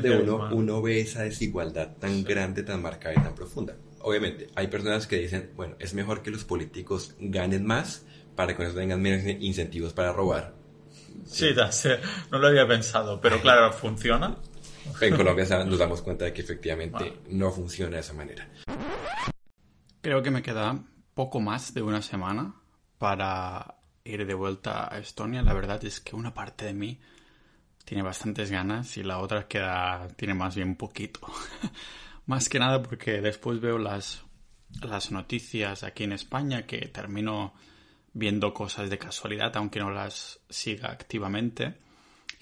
de uno, uno ve esa desigualdad tan grande, tan marcada y tan profunda. Obviamente, hay personas que dicen, bueno, es mejor que los políticos ganen más para que no tengan menos incentivos para robar. Sí, no lo había pensado, pero claro, ¿funciona? En Colombia nos damos cuenta de que efectivamente no funciona de esa manera. Creo que me queda poco más de una semana para ir de vuelta a Estonia. La verdad es que una parte de mí tiene bastantes ganas y la otra queda tiene más bien poquito. más que nada porque después veo las, las noticias aquí en España que termino viendo cosas de casualidad aunque no las siga activamente.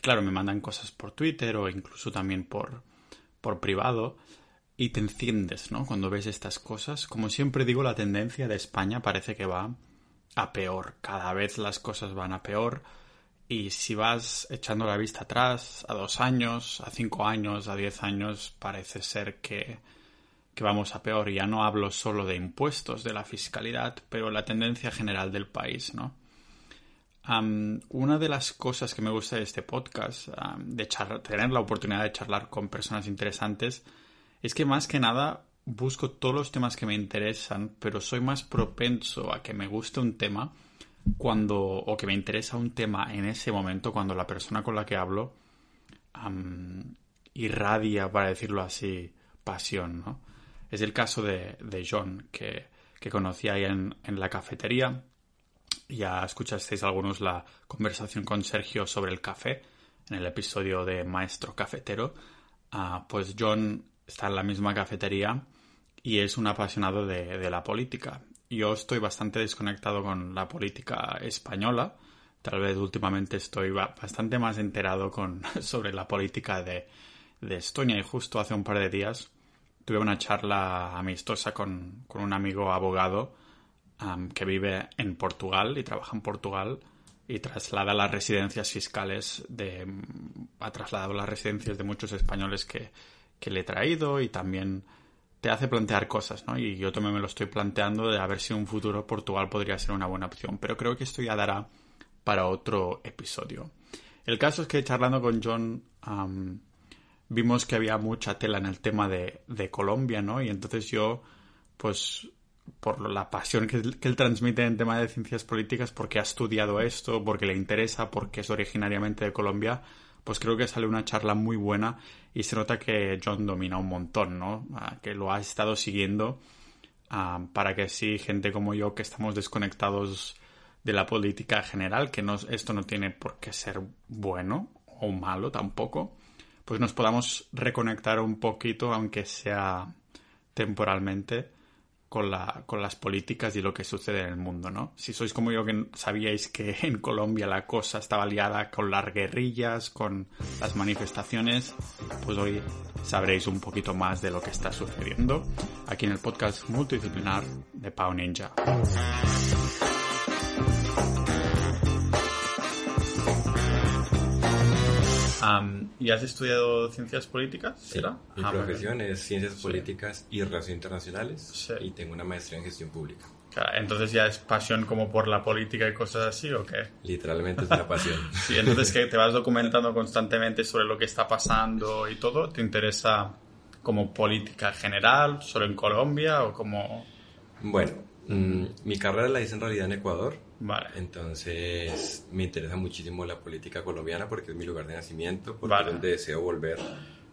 Claro, me mandan cosas por Twitter o incluso también por, por privado y te enciendes, ¿no? Cuando ves estas cosas. Como siempre digo, la tendencia de España parece que va a peor. Cada vez las cosas van a peor. Y si vas echando la vista atrás, a dos años, a cinco años, a diez años, parece ser que, que vamos a peor. Ya no hablo solo de impuestos, de la fiscalidad, pero la tendencia general del país, ¿no? una de las cosas que me gusta de este podcast, de tener la oportunidad de charlar con personas interesantes, es que más que nada busco todos los temas que me interesan, pero soy más propenso a que me guste un tema cuando, o que me interesa un tema en ese momento, cuando la persona con la que hablo irradia, para decirlo así, pasión, ¿no? Es el caso de, John, que, que, conocí ahí en, en la cafetería. Ya escuchasteis algunos la conversación con Sergio sobre el café en el episodio de Maestro Cafetero. Ah, pues John está en la misma cafetería y es un apasionado de, la política. Yo estoy bastante desconectado con la política española. Tal vez últimamente estoy bastante más enterado con, sobre la política de, Estonia y justo hace un par de días tuve una charla amistosa con, un amigo abogado que vive en Portugal y trabaja en Portugal y traslada las residencias fiscales de ha trasladado las residencias de muchos españoles que, que le he traído y también te hace plantear cosas, ¿no? Y yo también me lo estoy planteando de a ver si en un futuro Portugal podría ser una buena opción, pero creo que esto ya dará para otro episodio. El caso es que charlando con John vimos que había mucha tela en el tema de, Colombia, ¿no? Y entonces yo, pues por la pasión que, que, él transmite en tema de ciencias políticas, porque ha estudiado esto, porque le interesa, porque es originariamente de Colombia, pues creo que sale una charla muy buena y se nota que John domina un montón, ¿no? Que lo ha estado siguiendo para que sí, gente como yo que estamos desconectados de la política general, que esto no tiene por qué ser bueno o malo tampoco, pues nos podamos reconectar un poquito, aunque sea temporalmente, con, la, con las políticas y lo que sucede en el mundo, ¿no? Si sois como yo que sabíais que en Colombia la cosa estaba liada con las guerrillas, con las manifestaciones, pues hoy sabréis un poquito más de lo que está sucediendo aquí en el podcast multidisciplinar de Pau Ninja. ¿Y has estudiado ciencias políticas? ¿será? mi ah, profesión es ciencias políticas y relaciones internacionales y tengo una maestría en gestión pública. entonces ya es pasión como por la política y cosas así o qué? Literalmente es una pasión. sí, entonces que te vas documentando constantemente sobre lo que está pasando y todo, ¿te interesa como política general, solo en Colombia o como...? Bueno, mm, mi carrera la hice en realidad en Ecuador, Vale. Entonces me interesa muchísimo la política colombiana porque es mi lugar de nacimiento, porque es donde deseo volver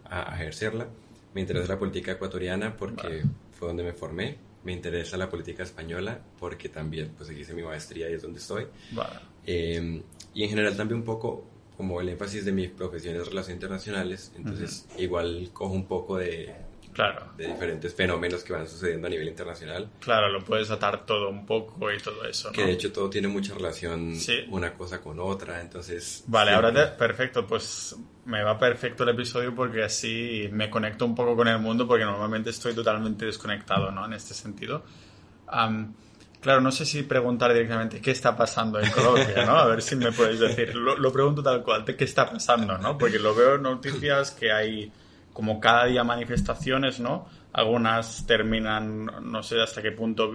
a ejercerla. Me interesa la política ecuatoriana porque fue donde me formé. Me interesa la política española porque también pues hice mi maestría y es donde estoy. Eh, y en general también un poco como el énfasis de mi profesión es relaciones internacionales, entonces igual cojo un poco de, claro. de diferentes fenómenos que van sucediendo a nivel internacional. Claro, lo puedes atar todo un poco y todo eso. ¿no? Que de hecho todo tiene mucha relación una cosa con otra, entonces... Vale, ahora perfecto, pues me va perfecto el episodio porque así me conecto un poco con el mundo porque normalmente estoy totalmente desconectado, ¿no? En este sentido. claro, no sé si preguntar directamente qué está pasando en Colombia, ¿no? A ver si me podéis decir. Lo, lo pregunto tal cual, ¿qué está pasando, no? Porque lo veo en noticias que hay como cada día manifestaciones, ¿no? Algunas terminan, no sé hasta qué punto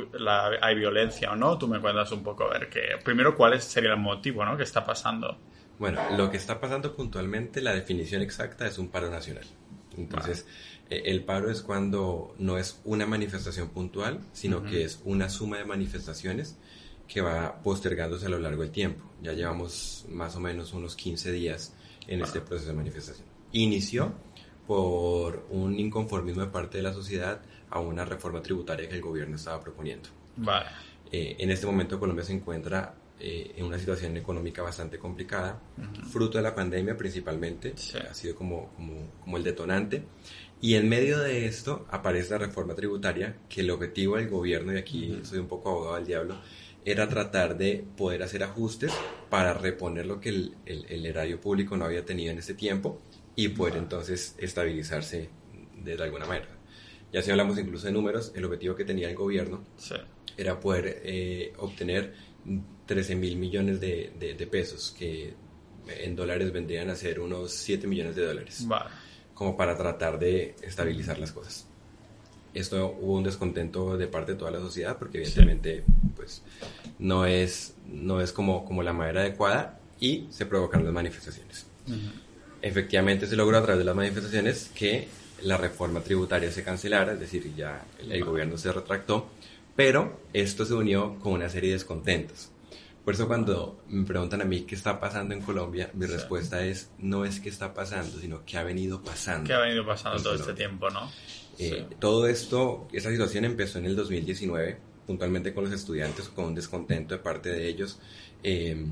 hay violencia o no. Tú me cuentas un poco, a ver, que primero cuál sería el motivo, ¿no? ¿Qué está pasando? Bueno, lo que está pasando puntualmente, la definición exacta es un paro nacional. Entonces, eh, el paro es cuando no es una manifestación puntual, sino que es una suma de manifestaciones que va postergándose a lo largo del tiempo. Ya llevamos más o menos unos 15 días en este proceso de manifestación. Inició por un inconformismo de parte de la sociedad a una reforma tributaria que el gobierno estaba proponiendo. Vale. Eh, en este momento Colombia se encuentra eh, en una situación económica bastante complicada, fruto de la pandemia principalmente, ha sido como, como, como, el detonante. Y en medio de esto aparece la reforma tributaria, que el objetivo del gobierno, y aquí soy un poco abogado del diablo, era tratar de poder hacer ajustes para reponer lo que el, el, erario público no había tenido en ese tiempo y poder entonces estabilizarse de alguna manera. Ya si hablamos incluso de números, el objetivo que tenía el gobierno era poder eh, obtener 13 mil millones de, de, pesos, que en dólares vendrían a ser unos 7 millones de dólares, como para tratar de estabilizar las cosas. Esto hubo un descontento de parte de toda la sociedad porque evidentemente pues no es, no es como, como la manera adecuada y se provocaron las manifestaciones. Efectivamente se logró a través de las manifestaciones que la reforma tributaria se cancelara, es decir, ya el, gobierno se retractó, pero esto se unió con una serie de descontentos. Por eso cuando me preguntan a mí qué está pasando en Colombia, mi respuesta es no es qué está pasando, sino qué ha venido pasando. ¿Qué ha venido pasando todo este tiempo, no? Eh, todo esto, esa situación empezó en el 2019, puntualmente con los estudiantes, con un descontento de parte de ellos eh,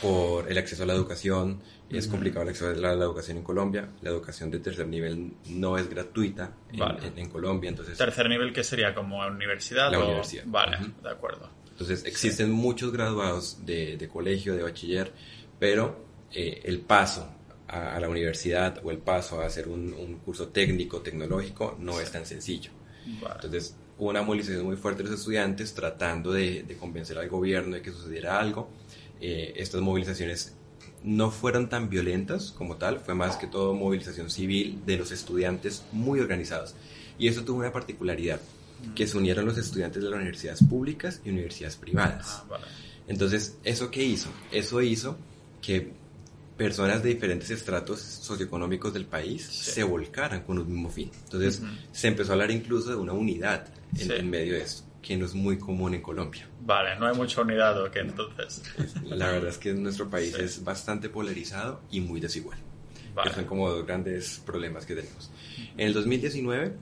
por el acceso a la educación, es complicado el acceso a la, educación en Colombia. La educación de tercer nivel no es gratuita en, Colombia. Entonces, ¿Tercer nivel qué sería? ¿Como universidad? La universidad. Vale, de acuerdo. Entonces existen muchos graduados de, colegio, de bachiller, pero eh, el paso a, la universidad o el paso a hacer un, curso técnico, tecnológico, no es tan sencillo. Entonces hubo una movilización muy fuerte de los estudiantes tratando de, convencer al gobierno de que sucediera algo. Eh, estas movilizaciones no fueron tan violentas como tal, fue más que todo movilización civil de los estudiantes muy organizados. Y eso tuvo una particularidad, que se unieron los estudiantes de las universidades públicas y universidades privadas. Ah, Entonces, ¿eso qué hizo? Eso hizo que personas de diferentes estratos socioeconómicos del país se volcaran con un mismo fin. Entonces, se empezó a hablar incluso de una unidad en medio de esto que no es muy común en Colombia. Vale, no hay mucha unidad, ¿o qué entonces? La verdad es que nuestro país es bastante polarizado y muy desigual. Vale. son como dos grandes problemas que tenemos. En el 2019,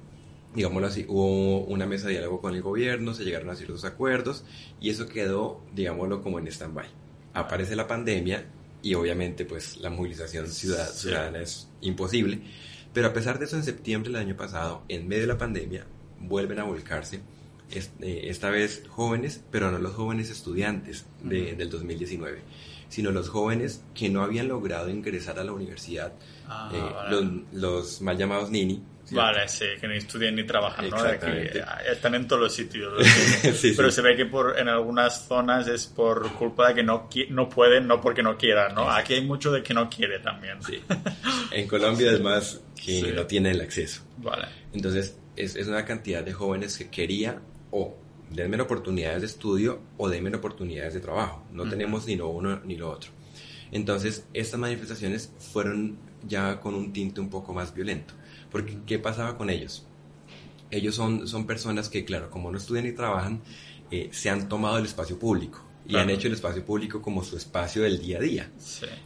digámoslo así, hubo una mesa de diálogo con el gobierno, se llegaron a ciertos acuerdos y eso quedó, digámoslo, como en stand-by. Aparece la pandemia y obviamente pues la movilización ciudadana es imposible, pero a pesar de eso en septiembre del año pasado, en medio de la pandemia, vuelven a volcarse esta vez jóvenes, pero no los jóvenes estudiantes de, del 2019, sino los jóvenes que no habían logrado ingresar a la universidad, ah, eh, los, mal llamados Nini. Vale, sí, que ni estudian ni trabajan, ¿no? están en todos los sitios. pero se ve que por, en algunas zonas es por culpa de que no, no pueden, no porque no quieran, ¿no? Aquí hay mucho de que no quiere también. Sí. En Colombia es más que no tienen el acceso. Vale. Entonces, es, es, una cantidad de jóvenes que quería o denme oportunidades de estudio o denme oportunidades de trabajo. No tenemos ni lo uno ni lo otro. Entonces, estas manifestaciones fueron ya con un tinte un poco más violento. Porque, ¿qué pasaba con ellos? Ellos son, son personas que, claro, como no estudian ni trabajan, eh, se han tomado el espacio público y han hecho el espacio público como su espacio del día a día.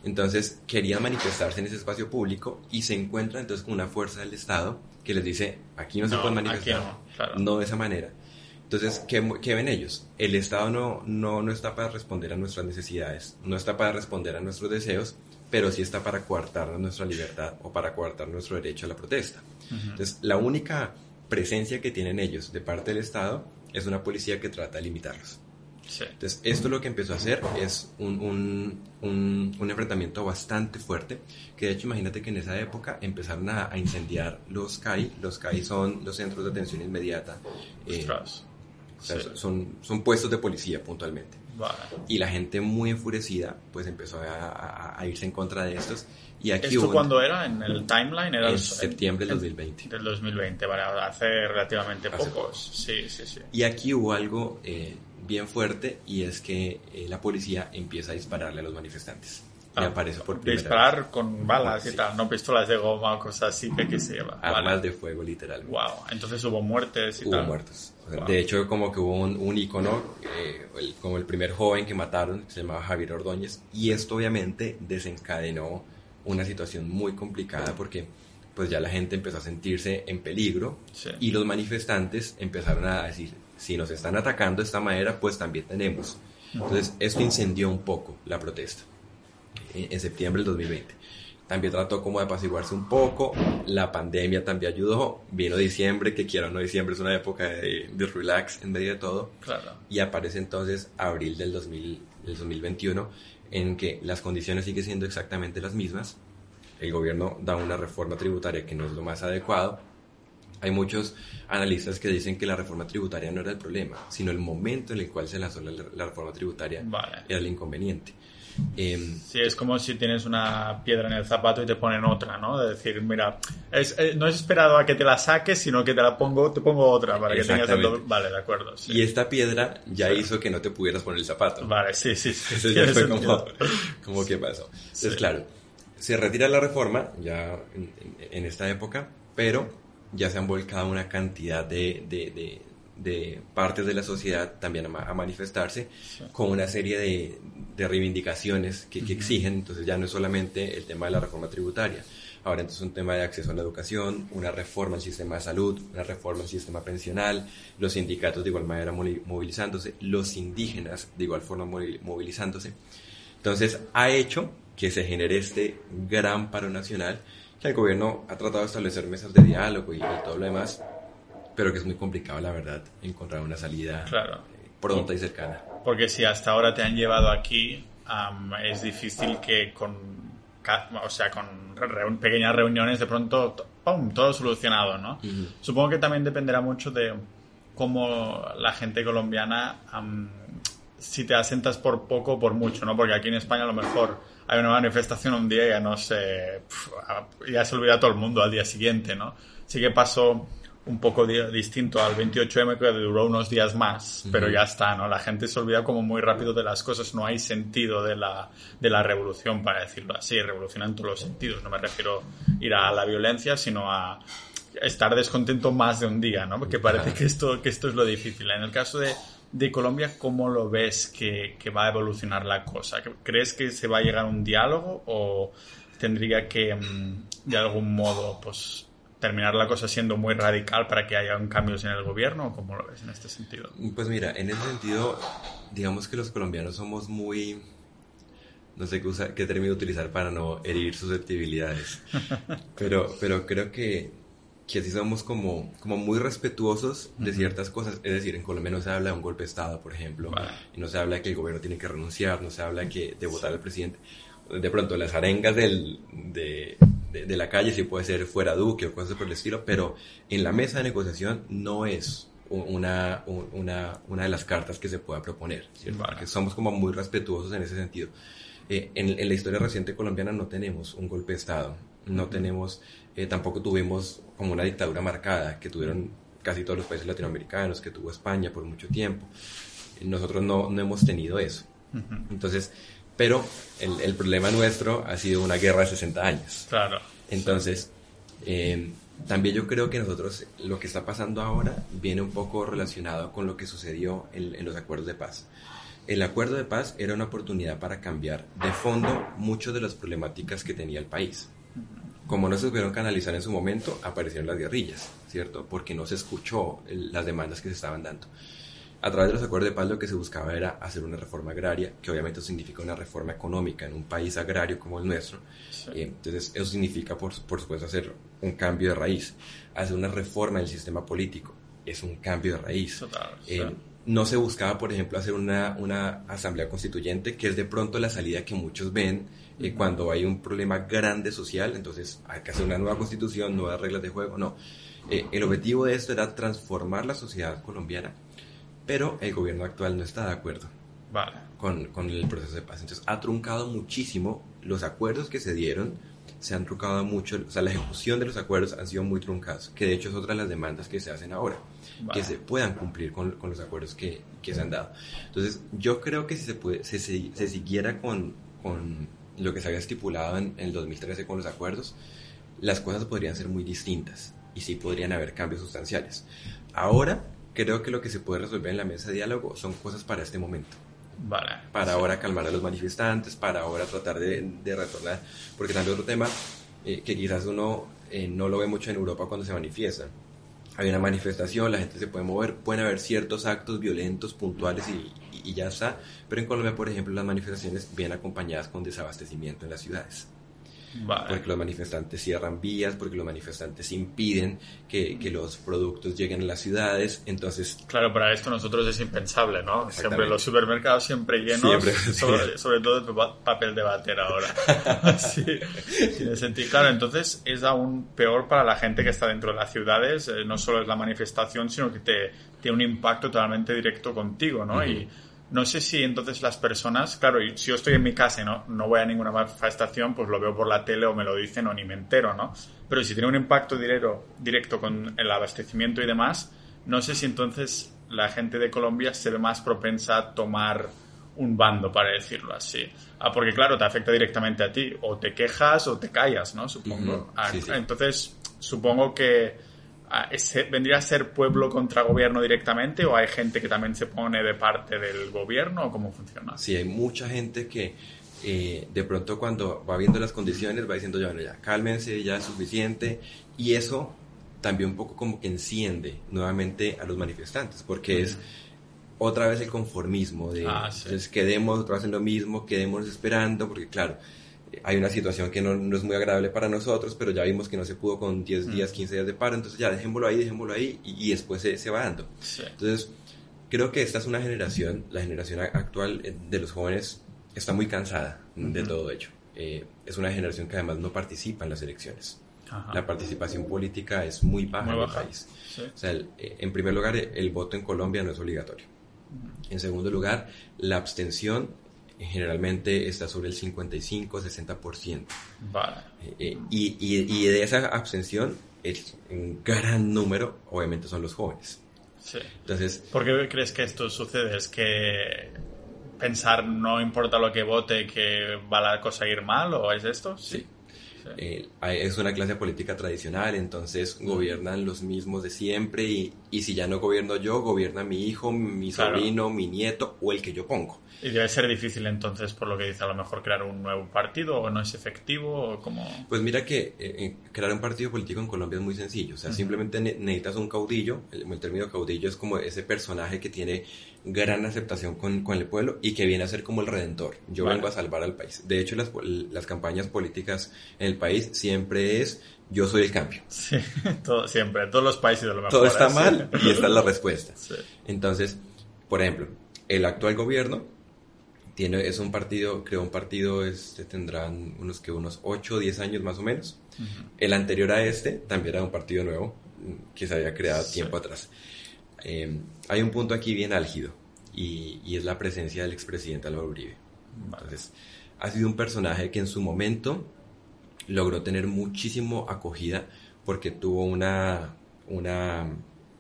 Entonces, querían manifestarse en ese espacio público y se encuentran entonces con una fuerza del Estado que les dice, aquí no, se puede manifestar, no de esa manera. Entonces, ¿qué, ven ellos? El Estado no, no, no está para responder a nuestras necesidades, no está para responder a nuestros deseos, pero sí está para coartar nuestra libertad o para coartar nuestro derecho a la protesta. Entonces, la única presencia que tienen ellos de parte del Estado es una policía que trata de limitarlos. Entonces, esto lo que empezó a hacer es un, un, un, enfrentamiento bastante fuerte, que de hecho imagínate que en esa época empezaron a, incendiar los CAI, los CAI son los centros de atención inmediata. Eh, son, son puestos de policía puntualmente. Y la gente muy enfurecida pues empezó a, irse en contra de estos. Y aquí ¿Esto cuándo era? ¿En el timeline? Era en septiembre del 2020. Del 2020, vale, hace relativamente pocos. Sí, sí, sí. Y aquí hubo algo eh, bien fuerte y es que eh, la policía empieza a dispararle a los manifestantes. Y aparece por primera Disparar con balas y tal, no pistolas de goma o cosas así que, se lleva. Armas de fuego, literalmente. Wow, entonces hubo muertes y hubo muertes. De hecho, como que hubo un, un icono, eh, como el primer joven que mataron, se llamaba Javier Ordóñez, y esto obviamente desencadenó una situación muy complicada porque pues ya la gente empezó a sentirse en peligro y los manifestantes empezaron a decir, si nos están atacando de esta manera, pues también tenemos. Entonces, esto incendió un poco la protesta en, septiembre del 2020. También trató como de apaciguarse un poco, la pandemia también ayudó, vino diciembre, que quiero no diciembre es una época de, relax en medio de todo, y aparece entonces abril del, 2000, del 2021, en que las condiciones siguen siendo exactamente las mismas, el gobierno da una reforma tributaria que no es lo más adecuado, hay muchos analistas que dicen que la reforma tributaria no era el problema, sino el momento en el cual se lanzó la, reforma tributaria era el inconveniente. Eh, sí, es como si tienes una piedra en el zapato y te ponen otra, ¿no? De decir, mira, eh, no es esperado a que te la saques, sino que te la pongo, te pongo otra para que tengas el Vale, de acuerdo. Y esta piedra ya hizo que no te pudieras poner el zapato. Vale, sí, sí. sí Eso ya fue como, como que pasó. Entonces, claro, se retira la reforma ya en, esta época, pero ya se han volcado una cantidad de, de, de partes de la sociedad también a, manifestarse con una serie de, de reivindicaciones que, que, exigen, entonces ya no es solamente el tema de la reforma tributaria, ahora entonces es un tema de acceso a la educación, una reforma al sistema de salud, una reforma al sistema pensional, los sindicatos de igual manera movilizándose, los indígenas de igual forma movilizándose. Entonces ha hecho que se genere este gran paro nacional que el gobierno ha tratado de establecer mesas de diálogo y todo lo demás, pero que es muy complicado, la verdad, encontrar una salida claro. pronta y cercana. Porque si hasta ahora te han llevado aquí, es difícil que con, o sea, con pequeñas reuniones de pronto, ¡pum!, todo solucionado, ¿no? Supongo que también dependerá mucho de cómo la gente colombiana, si te asentas por poco o por mucho, ¿no? Porque aquí en España a lo mejor hay una manifestación un día y ya no sé, ya se olvida todo el mundo al día siguiente, ¿no? Sí que pasó un poco distinto al 28M que duró unos días más, pero ya está, ¿no? La gente se olvida como muy rápido de las cosas, no hay sentido de la, de la revolución, para decirlo así, revolución en todos los sentidos, no me refiero a ir a la violencia, sino a estar descontento más de un día, ¿no? Porque parece que esto, que esto es lo difícil. En el caso de, de Colombia, ¿cómo lo ves que, que, va a evolucionar la cosa? ¿Crees que se va a llegar a un diálogo o tendría que, mm, de algún modo, pues terminar la cosa siendo muy radical para que haya un cambios en el gobierno? ¿Cómo lo ves en este sentido? Pues mira, en ese sentido, digamos que los colombianos somos muy... No sé qué, qué término utilizar para no herir susceptibilidades, pero, pero creo que, que así somos como, como muy respetuosos de ciertas cosas. Es decir, en Colombia no se habla de un golpe de Estado, por ejemplo, y no se habla de que el gobierno tiene que renunciar, no se habla de, que, de votar al presidente. De pronto, las arengas del, de, de, la calle, si puede ser fuera Duque o cosas por el estilo, pero en la mesa de negociación no es una, una, una de las cartas que se pueda proponer, Porque somos como muy respetuosos en ese sentido. Eh, en, la historia reciente colombiana no tenemos un golpe de Estado, no tenemos, eh, tampoco tuvimos como una dictadura marcada que tuvieron casi todos los países latinoamericanos, que tuvo España por mucho tiempo. Nosotros no, no hemos tenido eso. Entonces, pero el, el, problema nuestro ha sido una guerra de 60 años. Claro. Entonces, eh, también yo creo que nosotros, lo que está pasando ahora, viene un poco relacionado con lo que sucedió en, en los acuerdos de paz. El acuerdo de paz era una oportunidad para cambiar de fondo muchas de las problemáticas que tenía el país. Como no se pudieron canalizar en su momento, aparecieron las guerrillas, ¿cierto? Porque no se escuchó las demandas que se estaban dando a través de los acuerdos de paz lo que se buscaba era hacer una reforma agraria, que obviamente significa una reforma económica en un país agrario como el nuestro. Eh, entonces, eso significa, por, por, supuesto, hacer un cambio de raíz. Hacer una reforma del sistema político es un cambio de raíz. Eh, no se buscaba, por ejemplo, hacer una, una, asamblea constituyente, que es de pronto la salida que muchos ven eh, cuando hay un problema grande social, entonces hay que hacer una nueva constitución, nuevas reglas de juego. No. el objetivo de esto era transformar la sociedad colombiana pero el gobierno actual no está de acuerdo con, con, el proceso de paz. Entonces ha truncado muchísimo los acuerdos que se dieron, se han truncado mucho, o sea, la ejecución de los acuerdos han sido muy truncados, que de hecho es otra de las demandas que se hacen ahora, que se puedan cumplir con, con los acuerdos que, que, se han dado. Entonces yo creo que si se, puede, se, se, siguiera con, con, lo que se había estipulado en, el 2013 con los acuerdos, las cosas podrían ser muy distintas y sí podrían haber cambios sustanciales. Ahora, creo que lo que se puede resolver en la mesa de diálogo son cosas para este momento. Vale. Para ahora calmar a los manifestantes, para ahora tratar de, retornar. Porque también otro tema eh, que quizás uno eh, no lo ve mucho en Europa cuando se manifiesta. Hay una manifestación, la gente se puede mover, pueden haber ciertos actos violentos, puntuales y, y ya está. Pero en Colombia, por ejemplo, las manifestaciones vienen acompañadas con desabastecimiento en las ciudades. Porque los manifestantes cierran vías, porque los manifestantes impiden que, que, los productos lleguen a las ciudades, entonces... Claro, para esto nosotros es impensable, ¿no? Siempre los supermercados siempre llenos, sobre, sobre, todo de papel de bater ahora. sí, tiene sentido. Claro, entonces es aún peor para la gente que está dentro de las ciudades, eh, no solo es la manifestación, sino que te, tiene un impacto totalmente directo contigo, ¿no? Y no sé si entonces las personas, claro, si yo estoy en mi casa y no, no voy a ninguna manifestación, pues lo veo por la tele o me lo dicen o ni me entero, ¿no? Pero si tiene un impacto directo, directo con el abastecimiento y demás, no sé si entonces la gente de Colombia se ve más propensa a tomar un bando, para decirlo así. Ah, porque claro, te afecta directamente a ti. O te quejas o te callas, ¿no? Supongo. Ah, entonces, supongo que ¿Vendría a ser pueblo contra gobierno directamente o hay gente que también se pone de parte del gobierno o cómo funciona? Sí, hay mucha gente que eh, de pronto cuando va viendo las condiciones va diciendo ya, bueno, ya, cálmense, ya es suficiente y eso también un poco como que enciende nuevamente a los manifestantes porque es otra vez el conformismo de ah, entonces quedemos otra vez en lo mismo, quedemos esperando porque claro, hay una situación que no, no, es muy agradable para nosotros, pero ya vimos que no se pudo con 10 días, 15 días de paro, entonces ya dejémoslo ahí, dejémoslo ahí y, después se, se, va dando. Entonces, creo que esta es una generación, la generación actual eh, de los jóvenes está muy cansada de todo ello. Eh, es una generación que además no participa en las elecciones. La participación política es muy baja en el país. O sea, eh, en primer lugar, el voto en Colombia no es obligatorio. En segundo lugar, la abstención generalmente está sobre el 55-60%. Vale. Eh, eh, y, y, de esa abstención, es un gran número, obviamente, son los jóvenes. Sí. Entonces, ¿Por qué crees que esto sucede? ¿Es que pensar no importa lo que vote, que va la cosa a ir mal o es esto? Sí. Eh, es una clase política tradicional, entonces gobiernan los mismos de siempre y, y, si ya no gobierno yo, gobierna mi hijo, mi sobrino, mi nieto o el que yo pongo. Y debe ser difícil entonces, por lo que dice, a lo mejor crear un nuevo partido o no es efectivo o como... Pues mira que eh, eh, crear un partido político en Colombia es muy sencillo, o sea, simplemente necesitas un caudillo, el, el, término caudillo es como ese personaje que tiene gran aceptación con, con, el pueblo y que viene a ser como el redentor. Yo vengo a salvar al país. De hecho, las, las campañas políticas en el país siempre es yo soy el cambio. Sí, todo, siempre, todos los países de lo mejor. Todo está mal y esta es la respuesta. Entonces, por ejemplo, el actual gobierno tiene, es un partido, creo un partido, este, tendrán unos que unos 8 o 10 años más o menos. El anterior a este también era un partido nuevo que se había creado tiempo atrás. Eh, hay un punto aquí bien álgido y, y es la presencia del expresidente Álvaro Uribe. Entonces, ha sido un personaje que en su momento logró tener muchísimo acogida porque tuvo una, una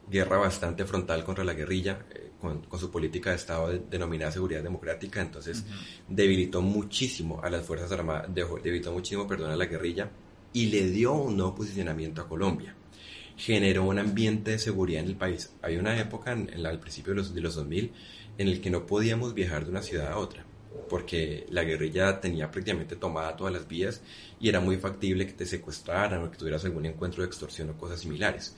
guerra bastante frontal contra la guerrilla, eh, con, con, su política de Estado denominada seguridad democrática, entonces debilitó muchísimo a las Fuerzas Armadas, debilitó muchísimo, perdón, a la guerrilla y le dio un nuevo posicionamiento a Colombia generó un ambiente de seguridad en el país. Hay una época, en, al principio de los, de los 2000, en el que no podíamos viajar de una ciudad a otra, porque la guerrilla tenía prácticamente tomada todas las vías y era muy factible que te secuestraran o que tuvieras algún encuentro de extorsión o cosas similares.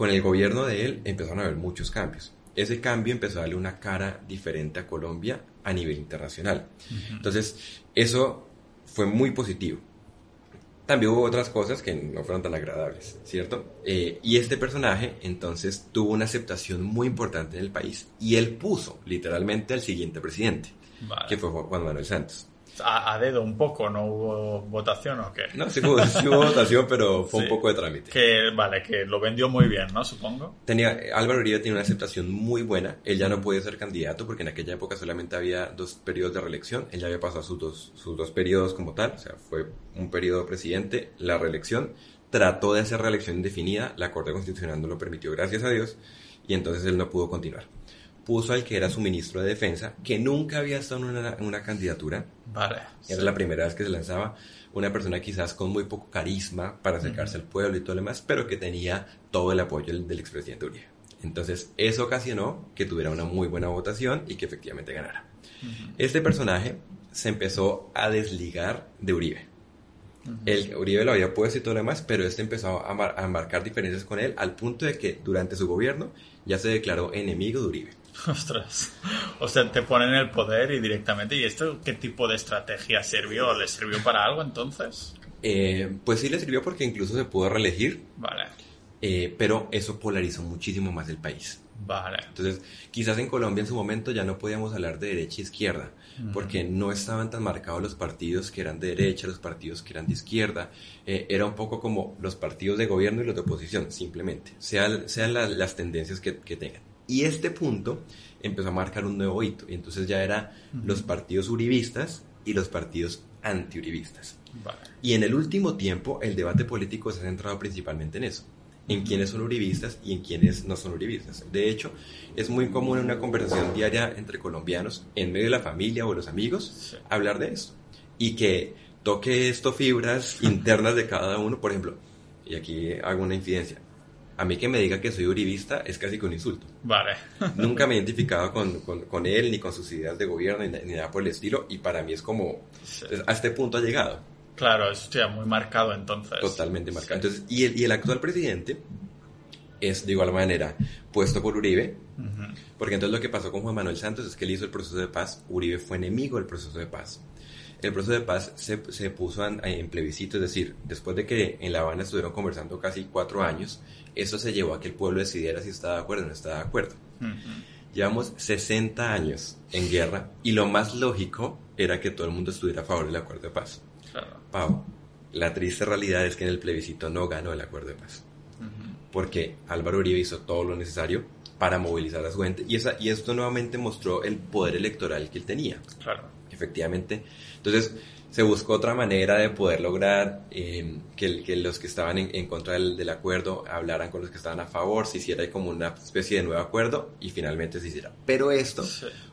Con el gobierno de él empezaron a haber muchos cambios. Ese cambio empezó a darle una cara diferente a Colombia a nivel internacional. Entonces, eso fue muy positivo también hubo otras cosas que no fueron tan agradables, ¿cierto? Eh, y este personaje entonces tuvo una aceptación muy importante en el país y él puso literalmente al siguiente presidente, que fue Juan Manuel Santos a, dedo un poco, ¿no hubo votación o qué? No, sí hubo, votación, pero fue un poco de trámite. Que, vale, que lo vendió muy bien, ¿no? Supongo. Tenía, Álvaro Uribe tiene una aceptación muy buena. Él ya no puede ser candidato porque en aquella época solamente había dos periodos de reelección. Él ya había pasado sus dos, sus dos periodos como tal. O sea, fue un periodo presidente, la reelección. Trató de hacer reelección indefinida. La Corte Constitucional no lo permitió, gracias a Dios. Y entonces él no pudo continuar. Puso al que era su ministro de defensa, que nunca había estado en una, en una candidatura. Vale. Era la primera vez que se lanzaba una persona quizás con muy poco carisma para acercarse al pueblo y todo lo demás, pero que tenía todo el apoyo del, del expresidente Uribe. Entonces, eso ocasionó que tuviera una muy buena votación y que efectivamente ganara. Este personaje se empezó a desligar de Uribe. El Uribe lo había puesto y todo lo demás, pero este empezó a, a, marcar diferencias con él al punto de que durante su gobierno ya se declaró enemigo de Uribe. Ostras. O sea, te ponen el poder y directamente. ¿Y esto qué tipo de estrategia sirvió? ¿Le sirvió para algo entonces? Eh, pues sí le sirvió porque incluso se pudo reelegir. Vale. Eh, pero eso polarizó muchísimo más el país. Vale. Entonces, quizás en Colombia en su momento ya no podíamos hablar de derecha e izquierda, porque no estaban tan marcados los partidos que eran de derecha, los partidos que eran de izquierda. Eh, era un poco como los partidos de gobierno y los de oposición, simplemente, sean, sean las tendencias que, que, tengan. Y este punto empezó a marcar un nuevo hito, y entonces ya era los partidos uribistas y los partidos antiuribistas. Vale. Y en el último tiempo, el debate político se ha centrado principalmente en eso en quiénes son uribistas y en quiénes no son uribistas. De hecho, es muy común en una conversación diaria entre colombianos, en medio de la familia o los amigos, hablar de eso. Y que toque esto fibras internas de cada uno, por ejemplo, y aquí hago una incidencia. A mí que me diga que soy uribista es casi que un insulto. Vale. Nunca me he identificado con, con, él, ni con sus ideas de gobierno, ni, nada por el estilo, y para mí es como, a este punto ha llegado. Claro, es ya muy marcado entonces. Totalmente marcado. Entonces, y, el, y el actual presidente es de igual manera puesto por Uribe, porque entonces lo que pasó con Juan Manuel Santos es que él hizo el proceso de paz, Uribe fue enemigo del proceso de paz. El proceso de paz se, se puso en, plebiscito, es decir, después de que en La Habana estuvieron conversando casi cuatro años, eso se llevó a que el pueblo decidiera si estaba de acuerdo o no estaba de acuerdo. Llevamos 60 años en guerra y lo más lógico era que todo el mundo estuviera a favor del acuerdo de paz. Pau, la triste realidad es que en el plebiscito no ganó el acuerdo de paz. Porque Álvaro Uribe hizo todo lo necesario para movilizar a su gente. Y, esa, y esto nuevamente mostró el poder electoral que él tenía. Claro. Efectivamente. Entonces, se buscó otra manera de poder lograr eh, que, que, los que estaban en, contra del, acuerdo hablaran con los que estaban a favor, se hiciera como una especie de nuevo acuerdo y finalmente se hiciera. Pero esto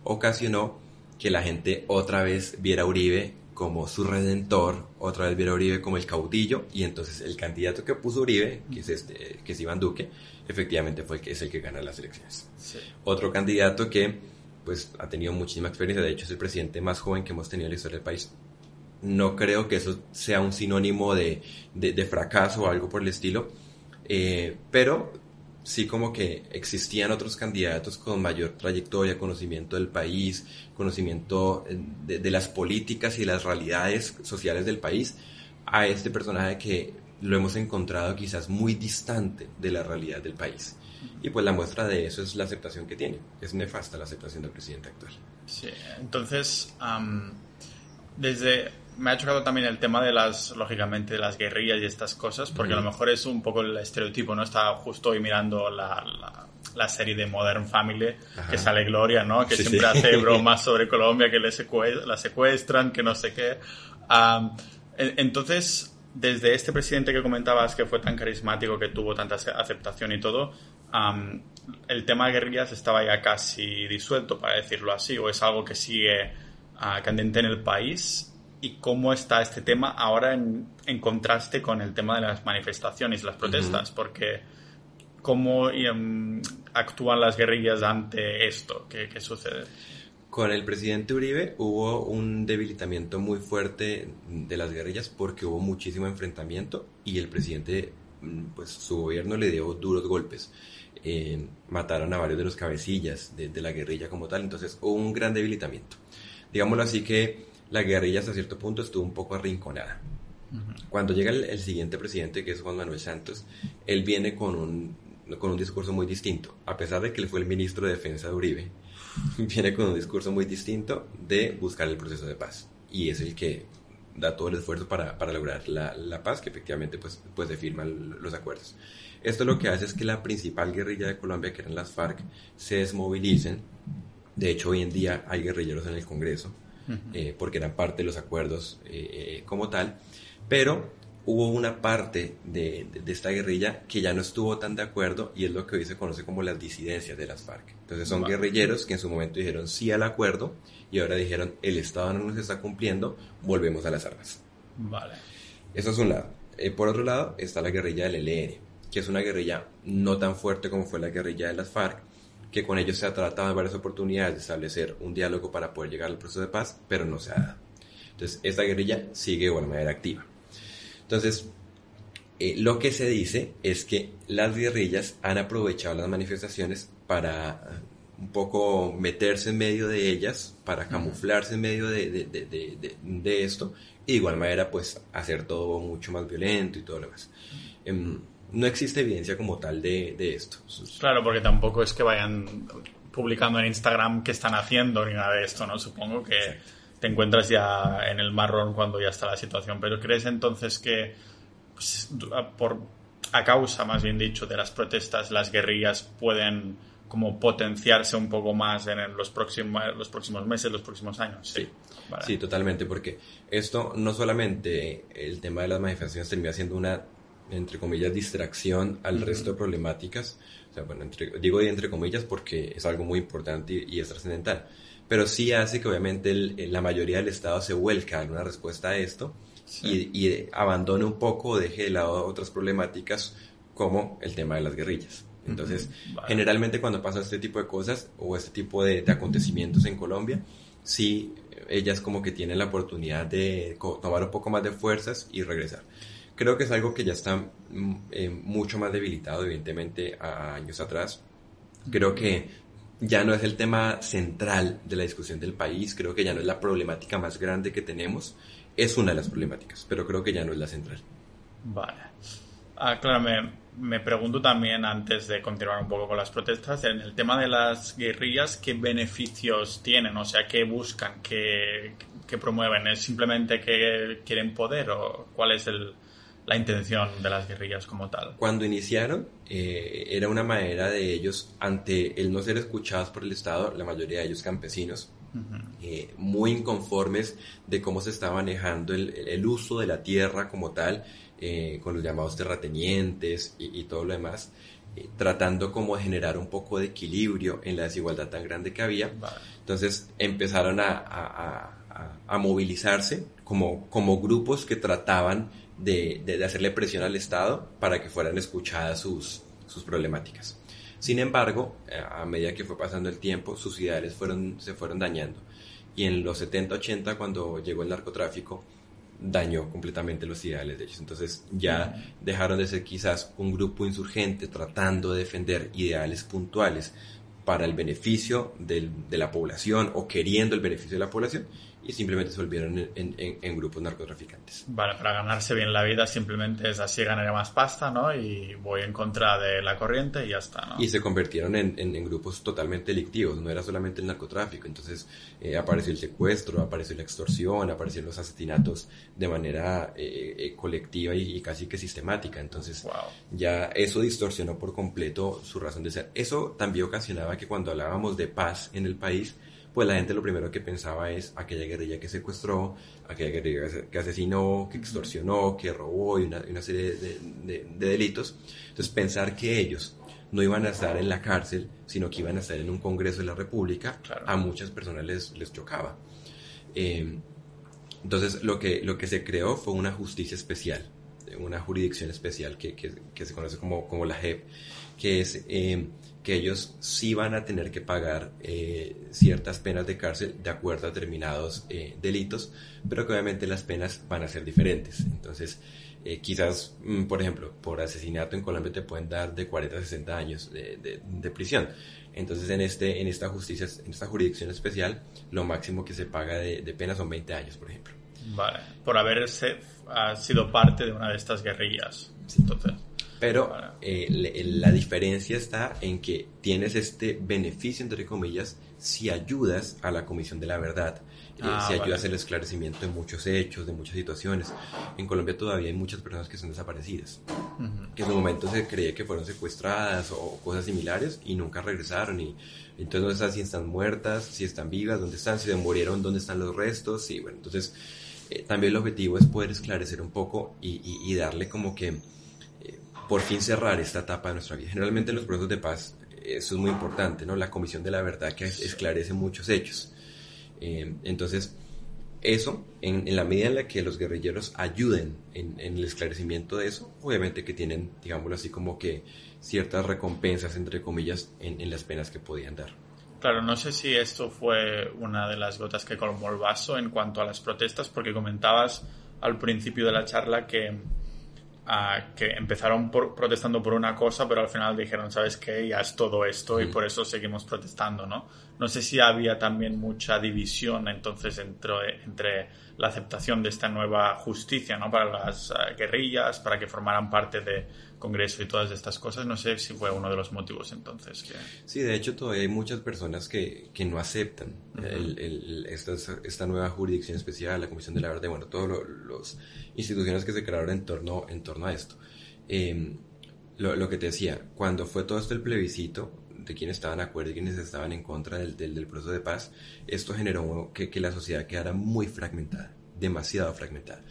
ocasionó que la gente otra vez viera a Uribe como su redentor, otra vez viera a Uribe como el caudillo, y entonces el candidato que puso Uribe, que es, este, que es Iván Duque, efectivamente fue el que es el que gana las elecciones. Otro candidato que pues ha tenido muchísima experiencia, de hecho es el presidente más joven que hemos tenido en la historia del país. No creo que eso sea un sinónimo de, de, fracaso o algo por el estilo, eh, pero sí como que existían otros candidatos con mayor trayectoria, conocimiento del país, conocimiento eh, de, las políticas y las realidades sociales del país, a este personaje que lo hemos encontrado quizás muy distante de la realidad del país. Y pues la muestra de eso es la aceptación que tiene. Es nefasta la aceptación del presidente actual. Sí, entonces, desde me ha chocado también el tema de las, lógicamente, de las guerrillas y estas cosas, porque a lo mejor es un poco el estereotipo, ¿no? Estaba justo hoy mirando la, la, serie de Modern Family, que sale Gloria, ¿no? Que siempre hace bromas sobre Colombia, que le la secuestran, que no sé qué. entonces, desde este presidente que comentabas que fue tan carismático, que tuvo tanta aceptación y todo, el tema de guerrillas estaba ya casi disuelto, para decirlo así, o es algo que sigue uh, candente en el país. Y cómo está este tema ahora en, en, contraste con el tema de las manifestaciones, las protestas, porque cómo em, actúan las guerrillas ante esto, ¿Qué, ¿qué, sucede? Con el presidente Uribe hubo un debilitamiento muy fuerte de las guerrillas porque hubo muchísimo enfrentamiento y el presidente, mm, pues su gobierno le dio duros golpes. Eh, mataron a varios de los cabecillas de, de la guerrilla como tal, entonces hubo un gran debilitamiento. Digámoslo así que la guerrilla hasta cierto punto estuvo un poco arrinconada. Cuando llega el, siguiente presidente, que es Juan Manuel Santos, él viene con un, con un discurso muy distinto. A pesar de que él fue el ministro de Defensa de Uribe, viene con un discurso muy distinto de buscar el proceso de paz. Y es el que da todo el esfuerzo para, para lograr la, la, paz, que efectivamente pues, pues se firman los acuerdos. Esto lo que hace es que la principal guerrilla de Colombia, que eran las FARC, se desmovilicen. De hecho, hoy en día hay guerrilleros en el Congreso eh, porque eran parte de los acuerdos eh, como tal, pero hubo una parte de, esta guerrilla que ya no estuvo tan de acuerdo y es lo que hoy se conoce como las disidencias de las FARC. Entonces son guerrilleros que en su momento dijeron sí al acuerdo y ahora dijeron el Estado no nos está cumpliendo, volvemos a las armas. Vale. Eso es un lado. Eh, por otro lado está la guerrilla del ELN, que es una guerrilla no tan fuerte como fue la guerrilla de las FARC, que con ellos se ha tratado en varias oportunidades de establecer un diálogo para poder llegar al proceso de paz, pero no se ha dado. Entonces esta guerrilla sigue de buena manera activa. Entonces, eh, lo que se dice es que las guerrillas han aprovechado las manifestaciones para eh, un poco meterse en medio de ellas, para camuflarse en medio de, de, esto, y de igual manera pues hacer todo mucho más violento y todo lo demás. Em, no existe evidencia como tal de, esto. Claro, porque tampoco es que vayan publicando en Instagram qué están haciendo ni nada de esto, ¿no? Supongo que te encuentras ya en el marrón cuando ya está la situación. Pero ¿crees entonces que pues, por, a causa, más bien dicho, de las protestas, las guerrillas pueden como potenciarse un poco más en los próximos, los próximos meses, los próximos años? Sí, sí, totalmente, porque esto no solamente el tema de las manifestaciones termina siendo una, entre comillas, distracción al resto de problemáticas, o sea, bueno, digo entre comillas porque es algo muy importante y, y es trascendental, pero sí hace que obviamente la mayoría del Estado se vuelca en una respuesta a esto y, abandone un poco o deje de lado otras problemáticas como el tema de las guerrillas. Entonces, generalmente cuando pasa este tipo de cosas o este tipo de, acontecimientos en Colombia, sí, ellas como que tienen la oportunidad de tomar un poco más de fuerzas y regresar. Creo que es algo que ya está mm, eh, mucho más debilitado, evidentemente, a años atrás. Creo que ya no es el tema central de la discusión del país, creo que ya no es la problemática más grande que tenemos, es una de las problemáticas, pero creo que ya no es la central. Vale. Ah, claro, me, pregunto también, antes de continuar un poco con las protestas, en el tema de las guerrillas, ¿qué beneficios tienen? O sea, ¿qué buscan? ¿Qué, qué promueven? ¿Es simplemente que quieren poder o cuál es el, la intención de las guerrillas como tal. Cuando iniciaron, eh, era una manera de ellos, ante el no ser escuchados por el Estado, la mayoría de ellos campesinos, eh, muy inconformes de cómo se está manejando el, uso de la tierra como tal, eh, con los llamados terratenientes y, todo lo demás, tratando como de generar un poco de equilibrio en la desigualdad tan grande que había. Entonces empezaron a, a, a, movilizarse como, como grupos que trataban de, de, hacerle presión al Estado para que fueran escuchadas sus, sus problemáticas. Sin embargo, eh, a medida que fue pasando el tiempo, sus ideales fueron, se fueron dañando. Y en los 70-80, cuando llegó el narcotráfico, dañó completamente los ideales de ellos. Entonces ya dejaron de ser quizás un grupo insurgente tratando de defender ideales puntuales para el beneficio del, de la población o queriendo el beneficio de la población y simplemente se volvieron en, en, grupos narcotraficantes. Vale, para ganarse bien la vida simplemente es así ganaré más pasta, ¿no? Y voy en contra de la corriente y ya está, ¿no? Y se convirtieron en, grupos totalmente delictivos, no era solamente el narcotráfico, entonces eh, apareció el secuestro, apareció la extorsión, aparecieron los asesinatos de manera eh, eh, colectiva y, casi que sistemática, entonces ya eso distorsionó por completo su razón de ser. Eso también ocasionaba que cuando hablábamos de paz en el país, pues la gente lo primero que pensaba es aquella guerrilla que secuestró, aquella guerrilla que asesinó, que extorsionó, que robó y una, serie de, delitos. Entonces pensar que ellos no iban a estar en la cárcel, sino que iban a estar en un Congreso de la República, a muchas personas les, les chocaba. Eh, entonces lo que, lo que se creó fue una justicia especial, una jurisdicción especial que, que, se conoce como, como la JEP, que es... Eh, que ellos sí van a tener que pagar eh, ciertas penas de cárcel de acuerdo a determinados eh, delitos, pero que obviamente las penas van a ser diferentes. Entonces, eh, quizás, mm, por ejemplo, por asesinato en Colombia te pueden dar de 40 a 60 años de, de, prisión. Entonces, en, este, en esta justicia, en esta jurisdicción especial, lo máximo que se paga de, de pena son 20 años, por ejemplo. Vale, por haberse ha sido parte de una de estas guerrillas. Entonces. Pero eh, la diferencia está en que tienes este beneficio, entre comillas, si ayudas a la Comisión de la Verdad, eh, ah, si ayudas al esclarecimiento de muchos hechos, de muchas situaciones. En Colombia todavía hay muchas personas que son desaparecidas, que en su momento se creía que fueron secuestradas o cosas similares y nunca regresaron. Y entonces no se sabe si están muertas, si están vivas, dónde están, si se murieron, dónde están los restos. Y bueno, entonces eh, también el objetivo es poder esclarecer un poco y, darle como que por fin cerrar esta etapa de nuestra vida. Generalmente en los procesos de paz eso es muy importante, ¿no? La Comisión de la Verdad que esclarece muchos hechos. entonces, eso, en, la medida en la que los guerrilleros ayuden en, el esclarecimiento de eso, obviamente que tienen, digámoslo así, como que ciertas recompensas, entre comillas, en, las penas que podían dar. Claro, no sé si esto fue una de las gotas que colmó el vaso en cuanto a las protestas, porque comentabas al principio de la charla que, ah, que empezaron protestando por una cosa, pero al final dijeron, ¿sabes qué? Ya es todo esto y por eso seguimos protestando, ¿no? No sé si había también mucha división entonces entre, entre la aceptación de esta nueva justicia ¿no? para las ah, guerrillas, para que formaran parte de Congreso y todas estas cosas. No sé si fue uno de los motivos entonces. Que... Sí, de hecho todavía hay muchas personas que, que no aceptan el, esta, esta, nueva jurisdicción especial, la Comisión de la Verdad, bueno, todas las instituciones que se crearon en torno, en torno a esto. Em, lo, lo, que te decía, cuando fue todo esto el plebiscito, de quienes estaban de acuerdo y quienes estaban en contra del, del, proceso de paz, esto generó que, que, la sociedad quedara muy fragmentada, demasiado fragmentada.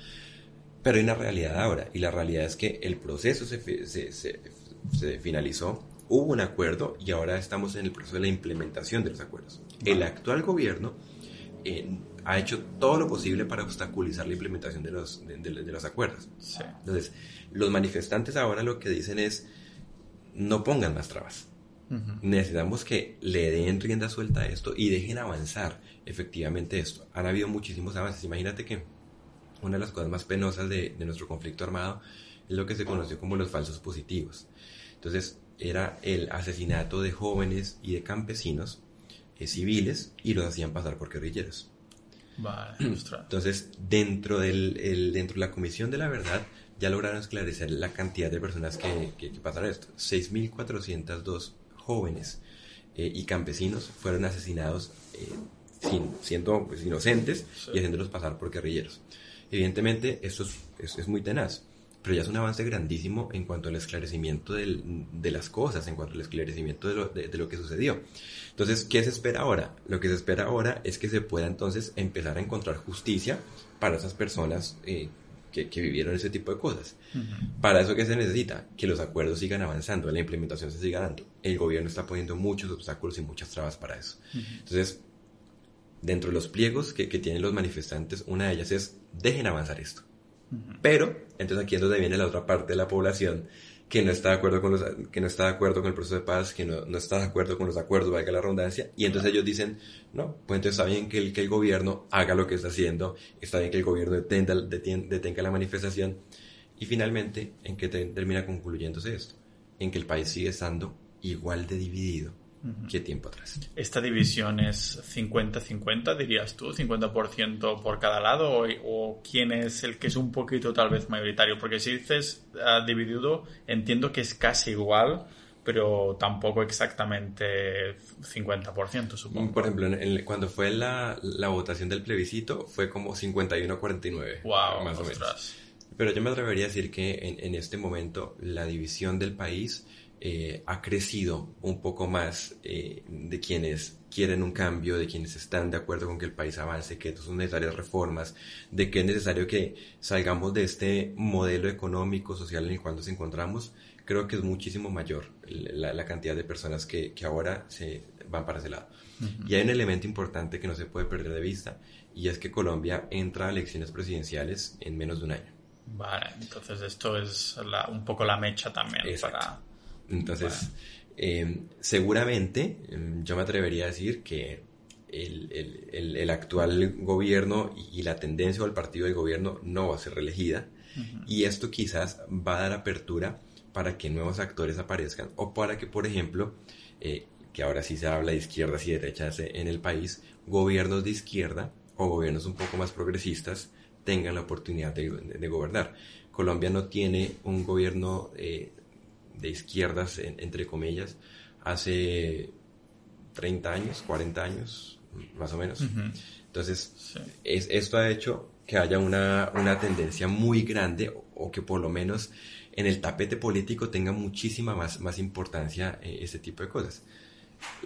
Pero hay una realidad ahora, y la realidad es que el proceso se, se, se, finalizó, hubo un acuerdo y ahora estamos en el proceso de la implementación de los acuerdos. El actual gobierno eh, ha hecho todo lo posible para obstaculizar la implementación de los, de, de los acuerdos. Entonces, los manifestantes ahora lo que dicen es, no pongan más trabas. Necesitamos que le den rienda suelta a esto y dejen avanzar efectivamente esto. Han habido muchísimos avances. Imagínate que una de las cosas más penosas de, nuestro conflicto armado es lo que se conoció como los falsos positivos. Entonces, era el asesinato de jóvenes y de campesinos eh, civiles y los hacían pasar por guerrilleros. Entonces, dentro, del, dentro de la Comisión de la Verdad, ya lograron esclarecer la cantidad de personas que, que, que pasaron esto. 6.402 jóvenes eh, y campesinos fueron asesinados eh, sin, siendo pues, inocentes y haciéndolos pasar por guerrilleros. Evidentemente, esto es, es, muy tenaz, pero ya es un avance grandísimo en cuanto al esclarecimiento de las cosas, en cuanto al esclarecimiento de lo, de, lo, que sucedió. Entonces, ¿qué se espera ahora? Lo que se espera ahora es que se pueda entonces empezar a encontrar justicia para esas personas eh, que, vivieron ese tipo de cosas. Para eso, ¿qué se necesita? Que los acuerdos sigan avanzando, la implementación se siga dando. El gobierno está poniendo muchos obstáculos y muchas trabas para eso. Entonces, dentro de los pliegos que, que, tienen los manifestantes, una de ellas es, dejen avanzar esto. Pero, entonces aquí es donde viene la otra parte de la población que no está de acuerdo con los, que no está de acuerdo con el proceso de paz, que no, no está de acuerdo con los acuerdos, valga la redundancia, y entonces ellos dicen, no, pues entonces está bien que el, que el gobierno haga lo que está haciendo, está bien que el gobierno detenga, detenga la manifestación, y finalmente, ¿en qué termina concluyéndose esto? En que el país sigue estando igual de dividido qué tiempo atrás. ¿Esta división es 50-50, dirías tú? ¿50% por cada lado? O, quién es el que es un poquito tal vez mayoritario? Porque si dices dividido, entiendo que es casi igual, pero tampoco exactamente 50%, supongo. Por ejemplo, cuando fue la, la, votación del plebiscito, fue como 51-49. Wow, más o menos. Pero yo me atrevería a decir que en, en este momento la división del país eh, ha crecido un poco más eh, de quienes quieren un cambio, de quienes están de acuerdo con que el país avance, que son necesarias reformas, de que es necesario que salgamos de este modelo económico, social en el cual nos encontramos, creo que es muchísimo mayor la, cantidad de personas que, que, ahora se van para ese lado. Y hay un elemento importante que no se puede perder de vista, y es que Colombia entra a elecciones presidenciales en menos de un año. Vale, entonces esto es un poco la mecha también para entonces, em, seguramente em, yo me atrevería a decir que el, actual gobierno y, la tendencia del partido del gobierno no va a ser reelegida. Y esto quizás va a dar apertura para que nuevos actores aparezcan o para que, por ejemplo, eh, que ahora sí se habla de izquierdas y derechas en el país, gobiernos de izquierda o gobiernos un poco más progresistas tengan la oportunidad de, gobernar. Colombia no tiene un gobierno eh, de izquierdas, entre comillas, hace 30 años, 40 años, más o menos. Entonces, es, esto ha hecho que haya una, una tendencia muy grande o, que por lo menos en el tapete político tenga muchísima más, más importancia eh, este tipo de cosas.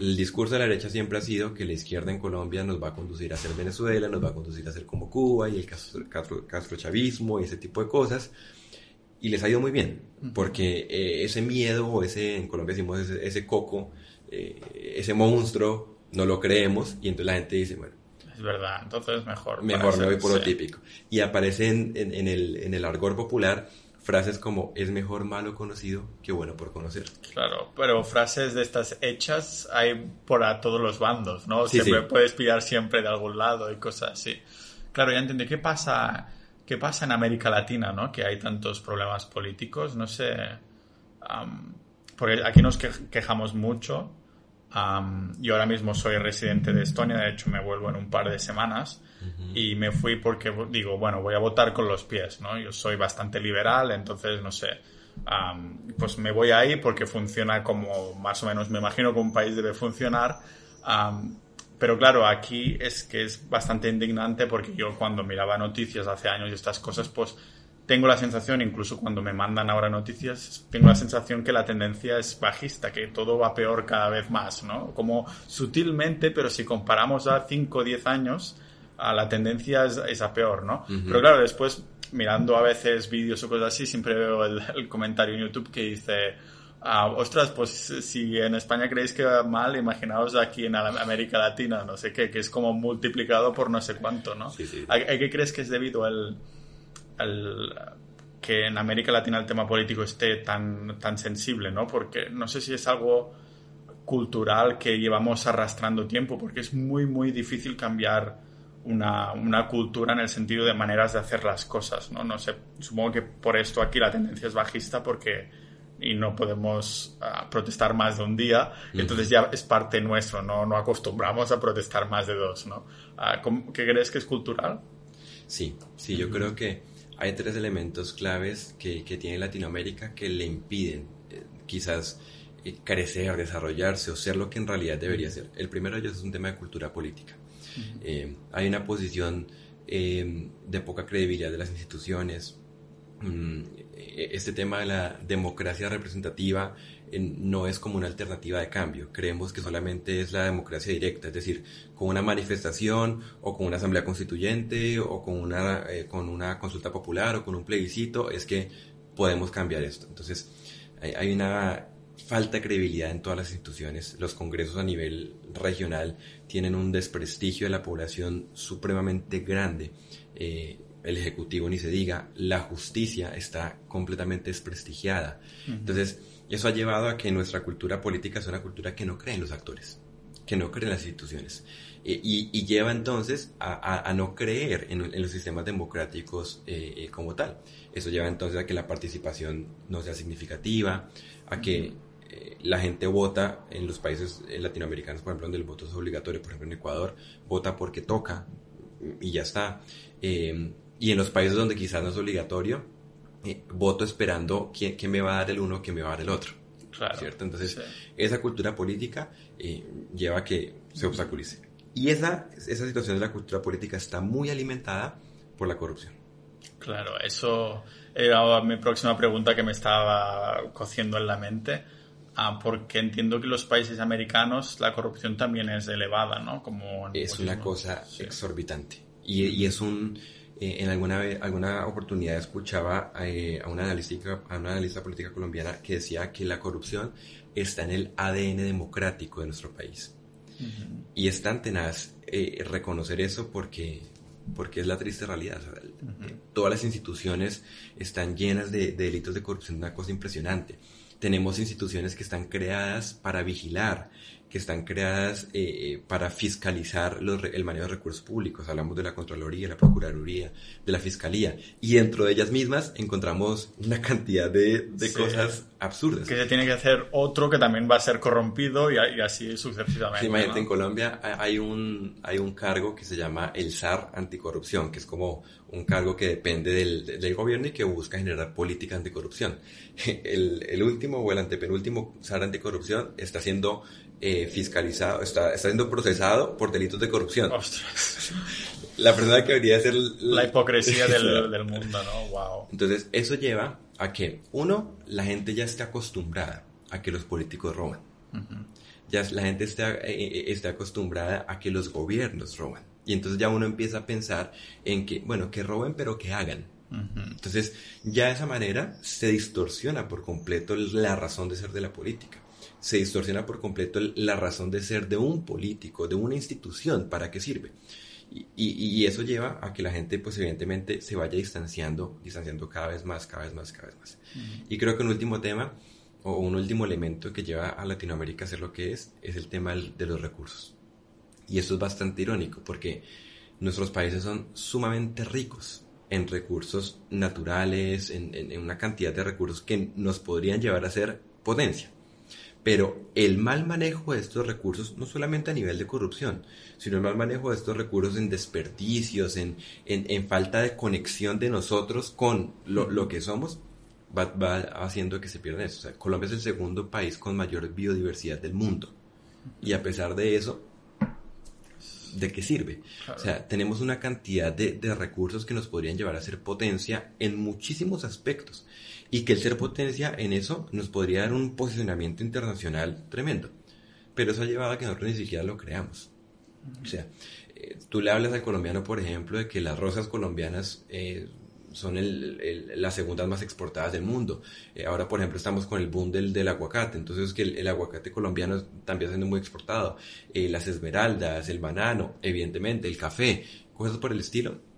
el discurso de la derecha siempre ha sido que la izquierda en Colombia nos va a conducir a ser Venezuela, nos va a conducir a ser como Cuba y el castro, chavismo y ese tipo de cosas. Y les ha ido muy bien, porque eh, ese miedo, o ese, en Colombia decimos ese, coco, eh, ese monstruo, no lo creemos y entonces la gente dice, bueno, es verdad, entonces mejor. Mejor me voy por lo típico. Y aparecen en, el, en el argor popular frases como es mejor malo conocido que bueno por conocer. Claro, pero frases de estas hechas hay por a todos los bandos, ¿no? Sí, siempre puedes pillar siempre de algún lado y cosas así. Claro, ya entendí. ¿Qué pasa, qué pasa en América Latina, ¿no? Que hay tantos problemas políticos, no sé. porque aquí nos quejamos mucho. yo ahora mismo soy residente de Estonia, de hecho me vuelvo en un par de semanas y me fui porque digo, bueno, voy a votar con los pies, ¿no? Yo soy bastante liberal, entonces, no sé, pues me voy ahí porque funciona como más o menos me imagino que un país debe funcionar. Pero claro, aquí es que es bastante indignante porque yo cuando miraba noticias hace años y estas cosas, pues tengo la sensación, incluso cuando me mandan ahora noticias, tengo la sensación que la tendencia es bajista, que todo va peor cada vez más, ¿no? Como sutilmente, pero si comparamos a 5 o 10 años, la tendencia es, a peor, ¿no? Pero claro, después mirando a veces vídeos o cosas así, siempre veo el, comentario en YouTube que dice, ah, ostras, pues si en España creéis que va mal, imaginaos aquí en América Latina, no sé qué, que es como multiplicado por no sé cuánto, ¿no? ¿A, qué crees que es debido al, que en América Latina el tema político esté tan, tan sensible, ¿no? Porque no sé si es algo cultural que llevamos arrastrando tiempo, porque es muy, muy difícil cambiar una, una, cultura en el sentido de maneras de hacer las cosas, ¿no? No sé, supongo que por esto aquí la tendencia es bajista porque y no podemos ah, protestar más de un día, entonces ya es parte nuestro, no, no acostumbramos a protestar más de dos, ¿no? Ah, ¿Qué crees que es cultural? Sí, sí, yo creo que hay tres elementos claves que, que tiene Latinoamérica que le impiden eh, quizás eh, crecer, desarrollarse o ser lo que en realidad debería ser. El primero de ellos es un tema de cultura política. Eh, hay una posición eh, de poca credibilidad de las instituciones. Mm, este tema de la democracia representativa eh, no es como una alternativa de cambio. Creemos que solamente es la democracia directa, es decir, con una manifestación o con una asamblea constituyente o con una, con una consulta popular o con un plebiscito es que podemos cambiar esto. Entonces, hay una falta de credibilidad en todas las instituciones. Los congresos a nivel regional tienen un desprestigio de la población supremamente grande. Eh, el Ejecutivo ni se diga, la justicia está completamente desprestigiada. Entonces, eso ha llevado a que nuestra cultura política es una cultura que no cree en los actores, que no cree en las instituciones. Eh, y, lleva entonces a, no creer en, los sistemas democráticos eh, como tal. Eso lleva entonces a que la participación no sea significativa, a que la gente vota en los países latinoamericanos, por ejemplo, donde el voto es obligatorio, por ejemplo en Ecuador, vota porque toca y ya está. Eh, y en los países donde quizás no es obligatorio, eh, voto esperando quién, me va a dar el uno, quién me va a dar el otro. ¿Cierto? Entonces, esa cultura política eh, lleva a que se obstaculice. Y esa, esa situación de la cultura política está muy alimentada por la corrupción. Claro, eso era mi próxima pregunta que me estaba cociendo en la mente Ah, porque entiendo que en los países americanos la corrupción también es elevada, ¿no? Como es una cosa exorbitante. Y, y, es un... Eh, en alguna, alguna oportunidad escuchaba eh, a, una analista, a una analista política colombiana que decía que la corrupción está en el ADN democrático de nuestro país. Y es tan tenaz eh, reconocer eso porque, porque es la triste realidad. Todas las instituciones están llenas de, de, delitos de corrupción, una cosa impresionante tenemos instituciones que están creadas para vigilar, que están creadas eh, eh, para fiscalizar los, el manejo de recursos públicos. Hablamos de la Contraloría, la Procuraduría, de la Fiscalía. Y dentro de ellas mismas encontramos una cantidad de, de cosas absurdas. Que se tiene que hacer otro que también va a ser corrompido y, así sucesivamente. Sí, imagínate, en Colombia hay un, hay un cargo que se llama el SAR anticorrupción, que es como un cargo que depende del, del gobierno y que busca generar política anticorrupción. El, el último o el antepenúltimo SAR anticorrupción está siendo eh, fiscalizado, está, está siendo procesado por delitos de corrupción. Ostras. La persona que debería ser... La hipocresía del, del, mundo, ¿no? Wow. Entonces, eso lleva a que, uno, la gente ya está acostumbrada a que los políticos roban. Ya la gente está, eh, eh, está acostumbrada a que los gobiernos roban. Y entonces ya uno empieza a pensar en que, bueno, que roben, pero que hagan. Entonces, ya de esa manera se distorsiona por completo la razón de ser de la política. Se distorsiona por completo la razón de ser de un político, de una institución, para qué sirve. Y, eso lleva a que la gente, pues evidentemente, se vaya distanciando, distanciando cada vez más, cada vez más, cada vez más. Y creo que un último tema, o un último elemento que lleva a Latinoamérica a ser lo que es, es el tema de los recursos. Y eso es bastante irónico, porque nuestros países son sumamente ricos en recursos naturales, en, en una cantidad de recursos que nos podrían llevar a ser potencia. Pero el mal manejo de estos recursos, no solamente a nivel de corrupción, sino el mal manejo de estos recursos en desperdicios, en, en, falta de conexión de nosotros con lo, lo que somos, va, va, haciendo que se pierdan eso. O sea, Colombia es el segundo país con mayor biodiversidad del mundo. Y a pesar de eso, ¿de qué sirve? O sea, tenemos una cantidad de, de recursos que nos podrían llevar a ser potencia en muchísimos aspectos y que el ser potencia en eso nos podría dar un posicionamiento internacional tremendo. Pero eso ha llevado a que nosotros ni siquiera lo creamos. O sea, eh, tú le hablas al colombiano, por ejemplo, de que las rosas colombianas eh, son las segundas más exportadas del mundo. Eh, ahora, por ejemplo, estamos con el boom del, del aguacate, entonces que el, aguacate colombiano también siendo muy exportado. las esmeraldas, el banano, evidentemente, el café, cosas por el estilo.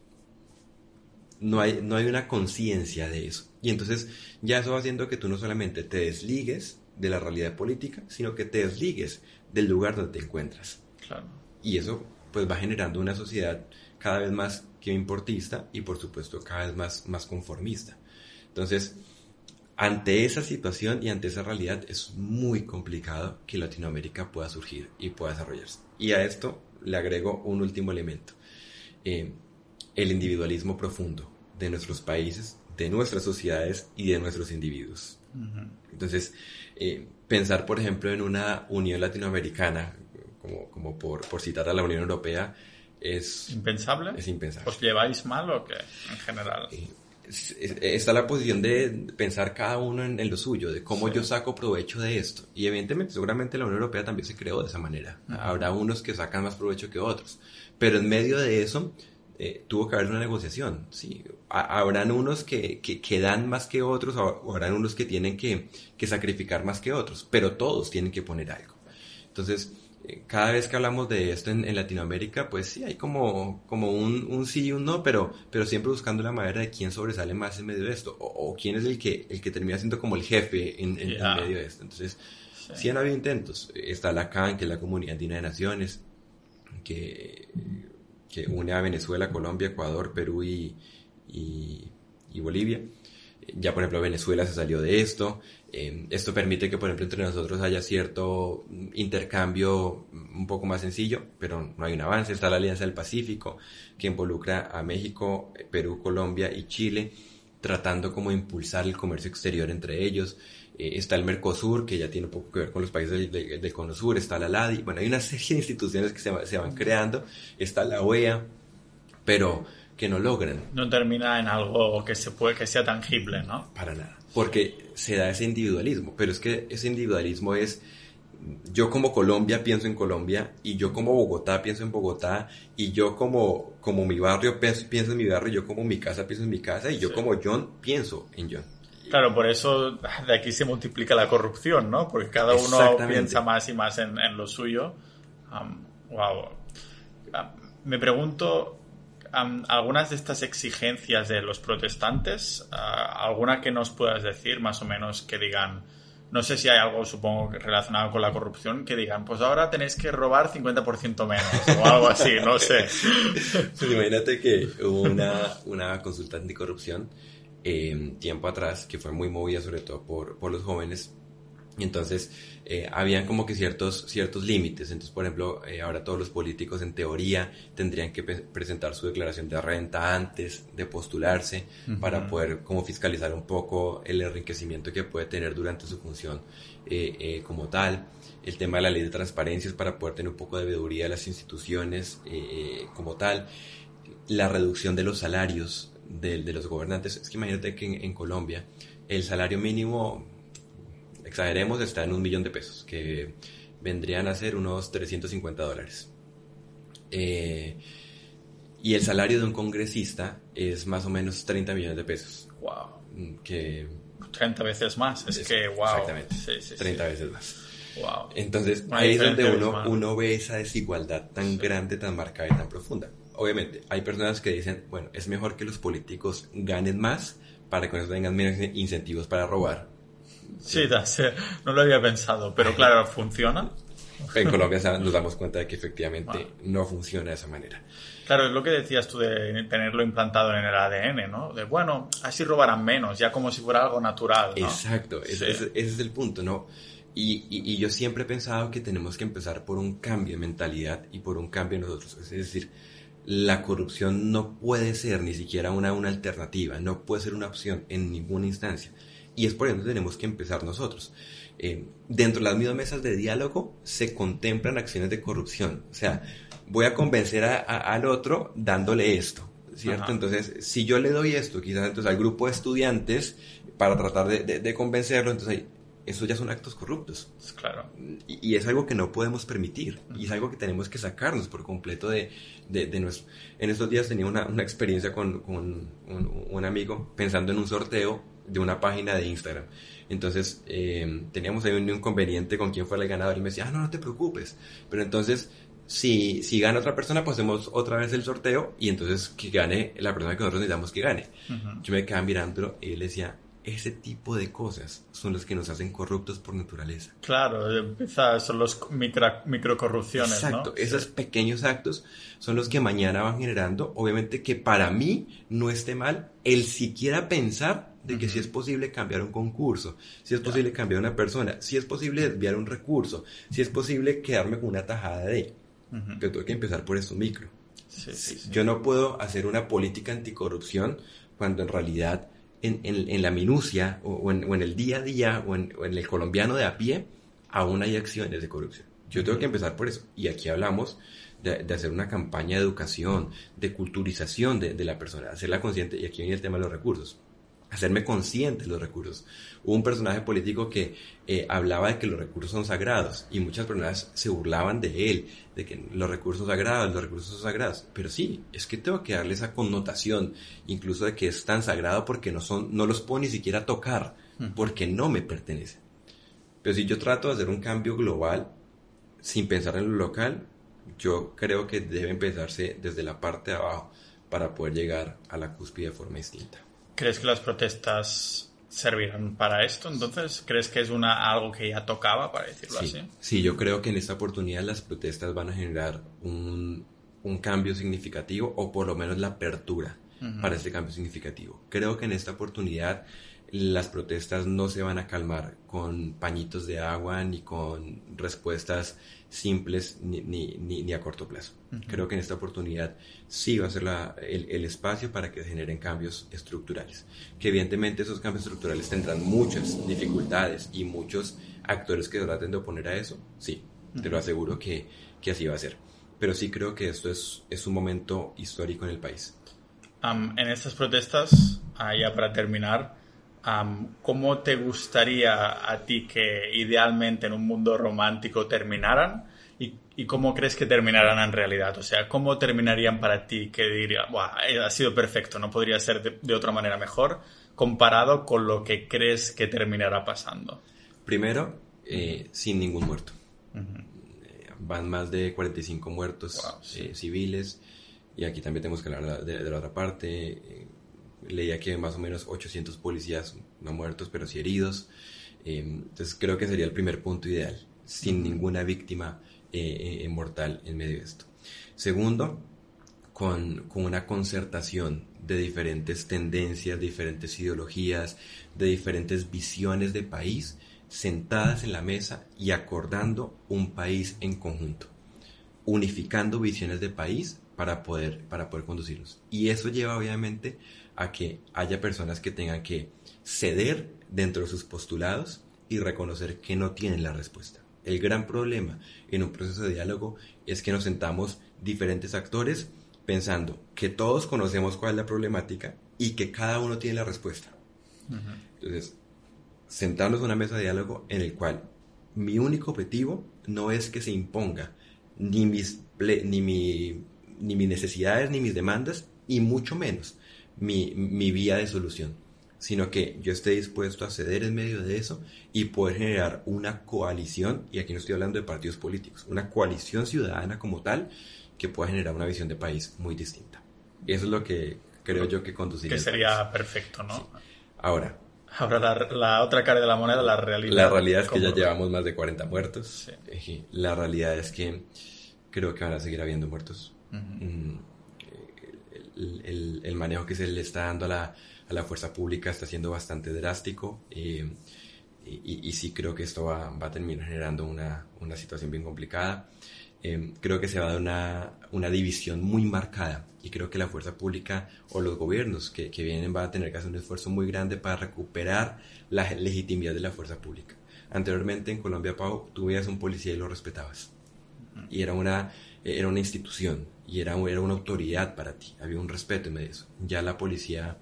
No hay, no hay una conciencia de eso. Y entonces ya eso va haciendo que tú no solamente te desligues de la realidad política, sino que te desligues del lugar donde te encuentras. Claro. Y eso pues va generando una sociedad cada vez más que importista y por supuesto cada vez más, más conformista. Entonces, ante esa situación y ante esa realidad es muy complicado que Latinoamérica pueda surgir y pueda desarrollarse. Y a esto le agrego un último elemento, eh, el individualismo profundo de nuestros países de nuestras sociedades y de nuestros individuos. Entonces, eh, pensar, por ejemplo, en una unión latinoamericana, como, como por, por, citar a la Unión Europea, es... ¿Impensable? Es impensable. ¿Os lleváis mal o qué, en general? Eh, está la posición de pensar cada uno en, lo suyo, de cómo yo saco provecho de esto. Y evidentemente, seguramente la Unión Europea también se creó de esa manera. Habrá unos que sacan más provecho que otros. Pero en medio de eso, eh, tuvo que haber una negociación. ¿sí? Habrán unos que, que, dan más que otros, o habrán unos que tienen que, que, sacrificar más que otros, pero todos tienen que poner algo. Entonces, eh, cada vez que hablamos de esto en, Latinoamérica, pues sí, hay como, como un, un, sí y un no, pero, pero siempre buscando la manera de quién sobresale más en medio de esto, o, quién es el que, el que termina siendo como el jefe en, en, medio de esto. Entonces, sí. han habido intentos. Está la CAN, que es la Comunidad Andina de Naciones, que que une a Venezuela, Colombia, Ecuador, Perú y, y, Bolivia. Ya, por ejemplo, Venezuela se salió de esto. Eh, esto permite que, por ejemplo, entre nosotros haya cierto intercambio un poco más sencillo, pero no hay un avance. Está la Alianza del Pacífico, que involucra a México, Perú, Colombia y Chile, tratando como impulsar el comercio exterior entre ellos. Eh, está el Mercosur, que ya tiene un poco que ver con los países del, Cono Sur, está la LADI, bueno, hay una serie de instituciones que se, se, van creando, está la OEA, pero que no logran. No termina en algo que, se puede, que sea tangible, ¿no? Para nada, porque se da ese individualismo, pero es que ese individualismo es yo como Colombia pienso en Colombia y yo como Bogotá pienso en Bogotá y yo como, como mi barrio pienso, en mi barrio y yo como mi casa pienso en mi casa y yo como John pienso en John. Claro, por eso de aquí se multiplica la corrupción, ¿no? Porque cada uno piensa más y más en, lo suyo. wow. me pregunto, algunas de estas exigencias de los protestantes, ah, alguna que nos puedas decir, más o menos, que digan, no sé si hay algo, supongo, relacionado con la corrupción, que digan, pues ahora tenéis que robar 50% menos o algo así, no sé. Pues imagínate que hubo una, una consulta anticorrupción eh, tiempo atrás, que fue muy movida sobre todo por, por los jóvenes. Y entonces eh, habían como que ciertos, ciertos límites. Entonces, por ejemplo, eh, ahora todos los políticos en teoría tendrían que presentar su declaración de renta antes de postularse para poder como fiscalizar un poco el enriquecimiento que puede tener durante su función eh, como tal. El tema de la ley de transparencia es para poder tener un poco de veeduría de las instituciones como tal. La reducción de los salarios de, de los gobernantes. Es que imagínate que en, Colombia el salario mínimo exageremos, está en un millón de pesos, que vendrían a ser unos 350 dólares. Eh, y el salario de un congresista es más o menos 30 millones de pesos. Wow. Mm, que 30 veces más, es, que wow. Exactamente. 30 veces más. Wow. Entonces, ahí es donde uno, uno ve esa desigualdad tan grande, tan marcada y tan profunda. Obviamente, hay personas que dicen, bueno, es mejor que los políticos ganen más para que no tengan menos incentivos para robar. Sí, no lo había pensado, pero claro, ¿funciona? En Colombia nos damos cuenta de que efectivamente no funciona de esa manera. Claro, es lo que decías tú de tenerlo implantado en el ADN, ¿no? De, bueno, así robarán menos, ya como si fuera algo natural, ¿no? Exacto, ese, es el punto, ¿no? Y, y, yo siempre he pensado que tenemos que empezar por un cambio de mentalidad y por un cambio en nosotros. Es decir, la corrupción no puede ser ni siquiera una, una alternativa, no puede ser una opción en ninguna instancia. Y es por eso que tenemos que empezar nosotros. Eh, dentro de las mismas mesas de diálogo se contemplan acciones de corrupción. O sea, voy a convencer al otro dándole esto, ¿cierto? Entonces, si yo le doy esto, quizás entonces al grupo de estudiantes, para tratar de, convencerlo, entonces eso ya son actos corruptos. Claro. Y, es algo que no podemos permitir. Y es algo que tenemos que sacarnos por completo de, de, nuestro... En estos días tenía una, una experiencia con, con un, un, amigo pensando en un sorteo de una página de Instagram. Entonces eh, teníamos ahí un inconveniente con quién fuera el ganador y me decía, ah, no, no te preocupes. Pero entonces si, si gana otra persona, pues hacemos otra vez el sorteo y entonces que gane la persona que nosotros necesitamos que gane. Yo me quedaba mirándolo y él decía, ese tipo de cosas son los que nos hacen corruptos por naturaleza. Claro, son los micro, microcorrupciones. Exacto, esos pequeños actos son los que mañana van generando, obviamente que para mí no esté mal el siquiera pensar de que si es posible cambiar un concurso, si es posible cambiar una persona, si es posible desviar un recurso, si es posible quedarme con una tajada de que tengo que empezar por esto micro. Yo no puedo hacer una política anticorrupción cuando en realidad en, en, la minucia o, en, el día a día o, en, el colombiano de a pie aún hay acciones de corrupción. Yo tengo que empezar por eso. Y aquí hablamos de, hacer una campaña de educación, de culturización de, de la persona, hacerla consciente, y aquí viene el tema de los recursos hacerme consciente de los recursos. Hubo un personaje político que eh, hablaba de que los recursos son sagrados y muchas personas se burlaban de él, de que los recursos sagrados, los recursos son sagrados. Pero sí, es que tengo que darle esa connotación, incluso de que es tan sagrado porque no, son, no los puedo ni siquiera tocar, porque no me pertenecen. Pero si yo trato de hacer un cambio global sin pensar en lo local, yo creo que debe empezarse desde la parte de abajo para poder llegar a la cúspide de forma distinta. ¿Crees que las protestas servirán para esto? Entonces, ¿crees que es una, algo que ya tocaba, para decirlo así? Sí, yo creo que en esta oportunidad las protestas van a generar un, cambio significativo o por lo menos la apertura para ese cambio significativo. Creo que en esta oportunidad las protestas no se van a calmar con pañitos de agua ni con respuestas simples ni, ni, ni, a corto plazo. Creo que en esta oportunidad sí va a ser la, el, el, espacio para que se generen cambios estructurales. Que evidentemente esos cambios estructurales tendrán muchas dificultades y muchos actores que traten de oponer a eso. Sí, te lo aseguro que, que, así va a ser. Pero sí creo que esto es, es un momento histórico en el país. en estas protestas, ah, ya para terminar, ¿cómo te gustaría a ti que idealmente en un mundo romántico terminaran? ¿Y, cómo crees que terminarán en realidad? O sea, ¿cómo terminarían para ti que diría, eh, ha sido perfecto, no podría ser de, otra manera mejor, comparado con lo que crees que terminará pasando? Primero, eh, sin ningún muerto. Eh, van más de 45 muertos civiles, y aquí también tenemos que hablar de la otra parte leía que más o menos 800 policías no muertos, pero sí heridos. Eh, entonces creo que sería el primer punto ideal, sin ninguna víctima eh, eh, mortal en medio de esto. Segundo, con, con, una concertación de diferentes tendencias, diferentes ideologías, de diferentes visiones de país, sentadas en la mesa y acordando un país en conjunto, unificando visiones de país para poder, para poder conducirlos. Y eso lleva obviamente a que haya personas que tengan que ceder dentro de sus postulados y reconocer que no tienen la respuesta. El gran problema en un proceso de diálogo es que nos sentamos diferentes actores pensando que todos conocemos cuál es la problemática y que cada uno tiene la respuesta. Entonces, sentarnos en una mesa de diálogo en el cual mi único objetivo no es que se imponga ni mis, ni, mi, ni mis necesidades ni mis demandas y mucho menos mi, mi vía de solución, sino que yo esté dispuesto a ceder en medio de eso y poder generar una coalición, y aquí no estoy hablando de partidos políticos, una coalición ciudadana como tal que pueda generar una visión de país muy distinta. Y eso es lo que creo yo que conduciría. Que sería perfecto, ¿no? Ahora. Ahora la, otra cara de la moneda, la realidad. La realidad es que ya llevamos más de 40 muertos. La realidad es que creo que van a seguir habiendo muertos. Mm, el, manejo que se le está dando a la, a la fuerza pública está siendo bastante drástico. Eh, y, y, sí creo que esto va, va a terminar generando una, una situación bien complicada. Eh, creo que se va a dar una, una, división muy marcada y creo que la fuerza pública o los gobiernos que, que, vienen van a tener que hacer un esfuerzo muy grande para recuperar la legitimidad de la fuerza pública. Anteriormente en Colombia, Pau, tú veías un policía y lo respetabas. Y era una, era una institución y era, era una autoridad para ti. Había un respeto en medio de eso. Ya la policía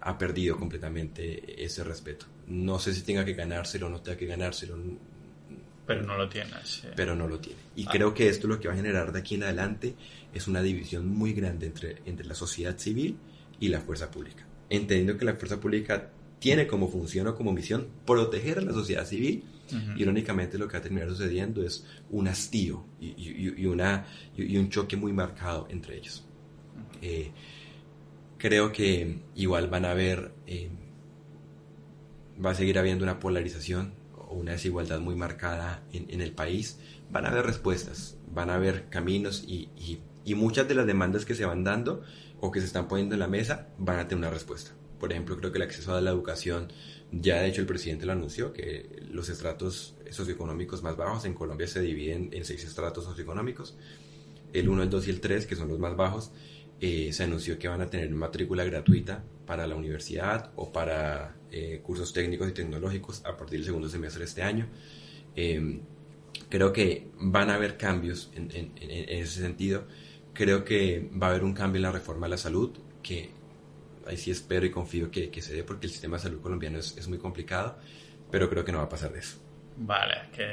ha perdido completamente ese respeto. No sé si tenga que ganárselo o no tenga que ganárselo pero no lo tiene. Pero no lo tiene. Y creo que esto lo que va a generar de aquí en adelante es una división muy grande entre, entre la sociedad civil y la fuerza pública. Entendiendo que la fuerza pública tiene como función o como misión proteger a la sociedad civil, irónicamente lo que va a terminar sucediendo es un hastío y, y, una, y, un choque muy marcado entre ellos. Eh, creo que igual van a haber, eh, va a seguir habiendo una polarización una desigualdad muy marcada en, el país, van a haber respuestas, van a haber caminos y, muchas de las demandas que se van dando o que se están poniendo en la mesa van a tener una respuesta. Por ejemplo, creo que el acceso a la educación, ya de hecho el presidente lo anunció, que los estratos socioeconómicos más bajos en Colombia se dividen en seis estratos socioeconómicos. El 1, el 2 y el 3, que son los más bajos, eh, se anunció que van a tener matrícula gratuita para la universidad o para eh, cursos técnicos y tecnológicos a partir del segundo semestre de este año. Eh, creo que van a haber cambios en, ese sentido. Creo que va a haber un cambio en la reforma de la salud, que ahí sí espero y confío que, que se dé porque el sistema de salud colombiano es, es, muy complicado, pero creo que no va a pasar de eso. Vale, que...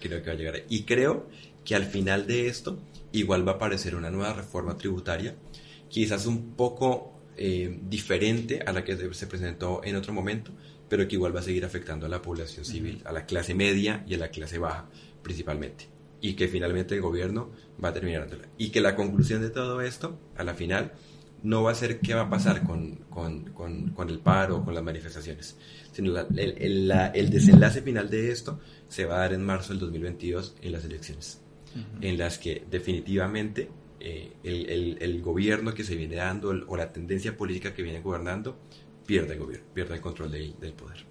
Creo que va a llegar. Y creo que al final de esto igual va a aparecer una nueva reforma tributaria, quizás un poco eh, diferente a la que se presentó en otro momento, pero que igual va a seguir afectando a la población civil, a la clase media y a la clase baja principalmente. Y que finalmente el gobierno va a terminar. Y que la conclusión de todo esto, a la final, no va a ser qué va a pasar con, con, con, el paro o con las manifestaciones, sino el, el, desenlace final de esto se va a dar en marzo del 2022 en las elecciones, en las que definitivamente eh, el, el, gobierno que se viene dando o la tendencia política que viene gobernando pierde el gobierno, pierde el control del poder.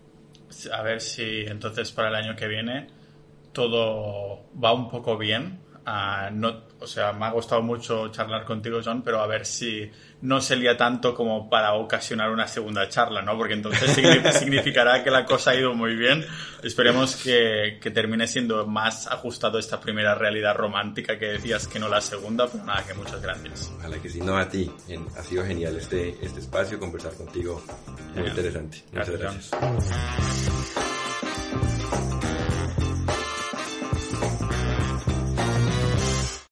A ver si entonces para el año que viene todo va un poco bien. Ah, no, o sea, me ha gustado mucho charlar contigo, John, pero a ver si no se lía tanto como para ocasionar una segunda charla, ¿no? Porque entonces significará que la cosa ha ido muy bien. Esperemos que, que, termine siendo más ajustado esta primera realidad romántica que decías que no la segunda, pero nada, que muchas gracias. Ojalá que sí, no a ti. Ha sido genial este, este espacio, conversar contigo. Muy interesante. Muchas gracias.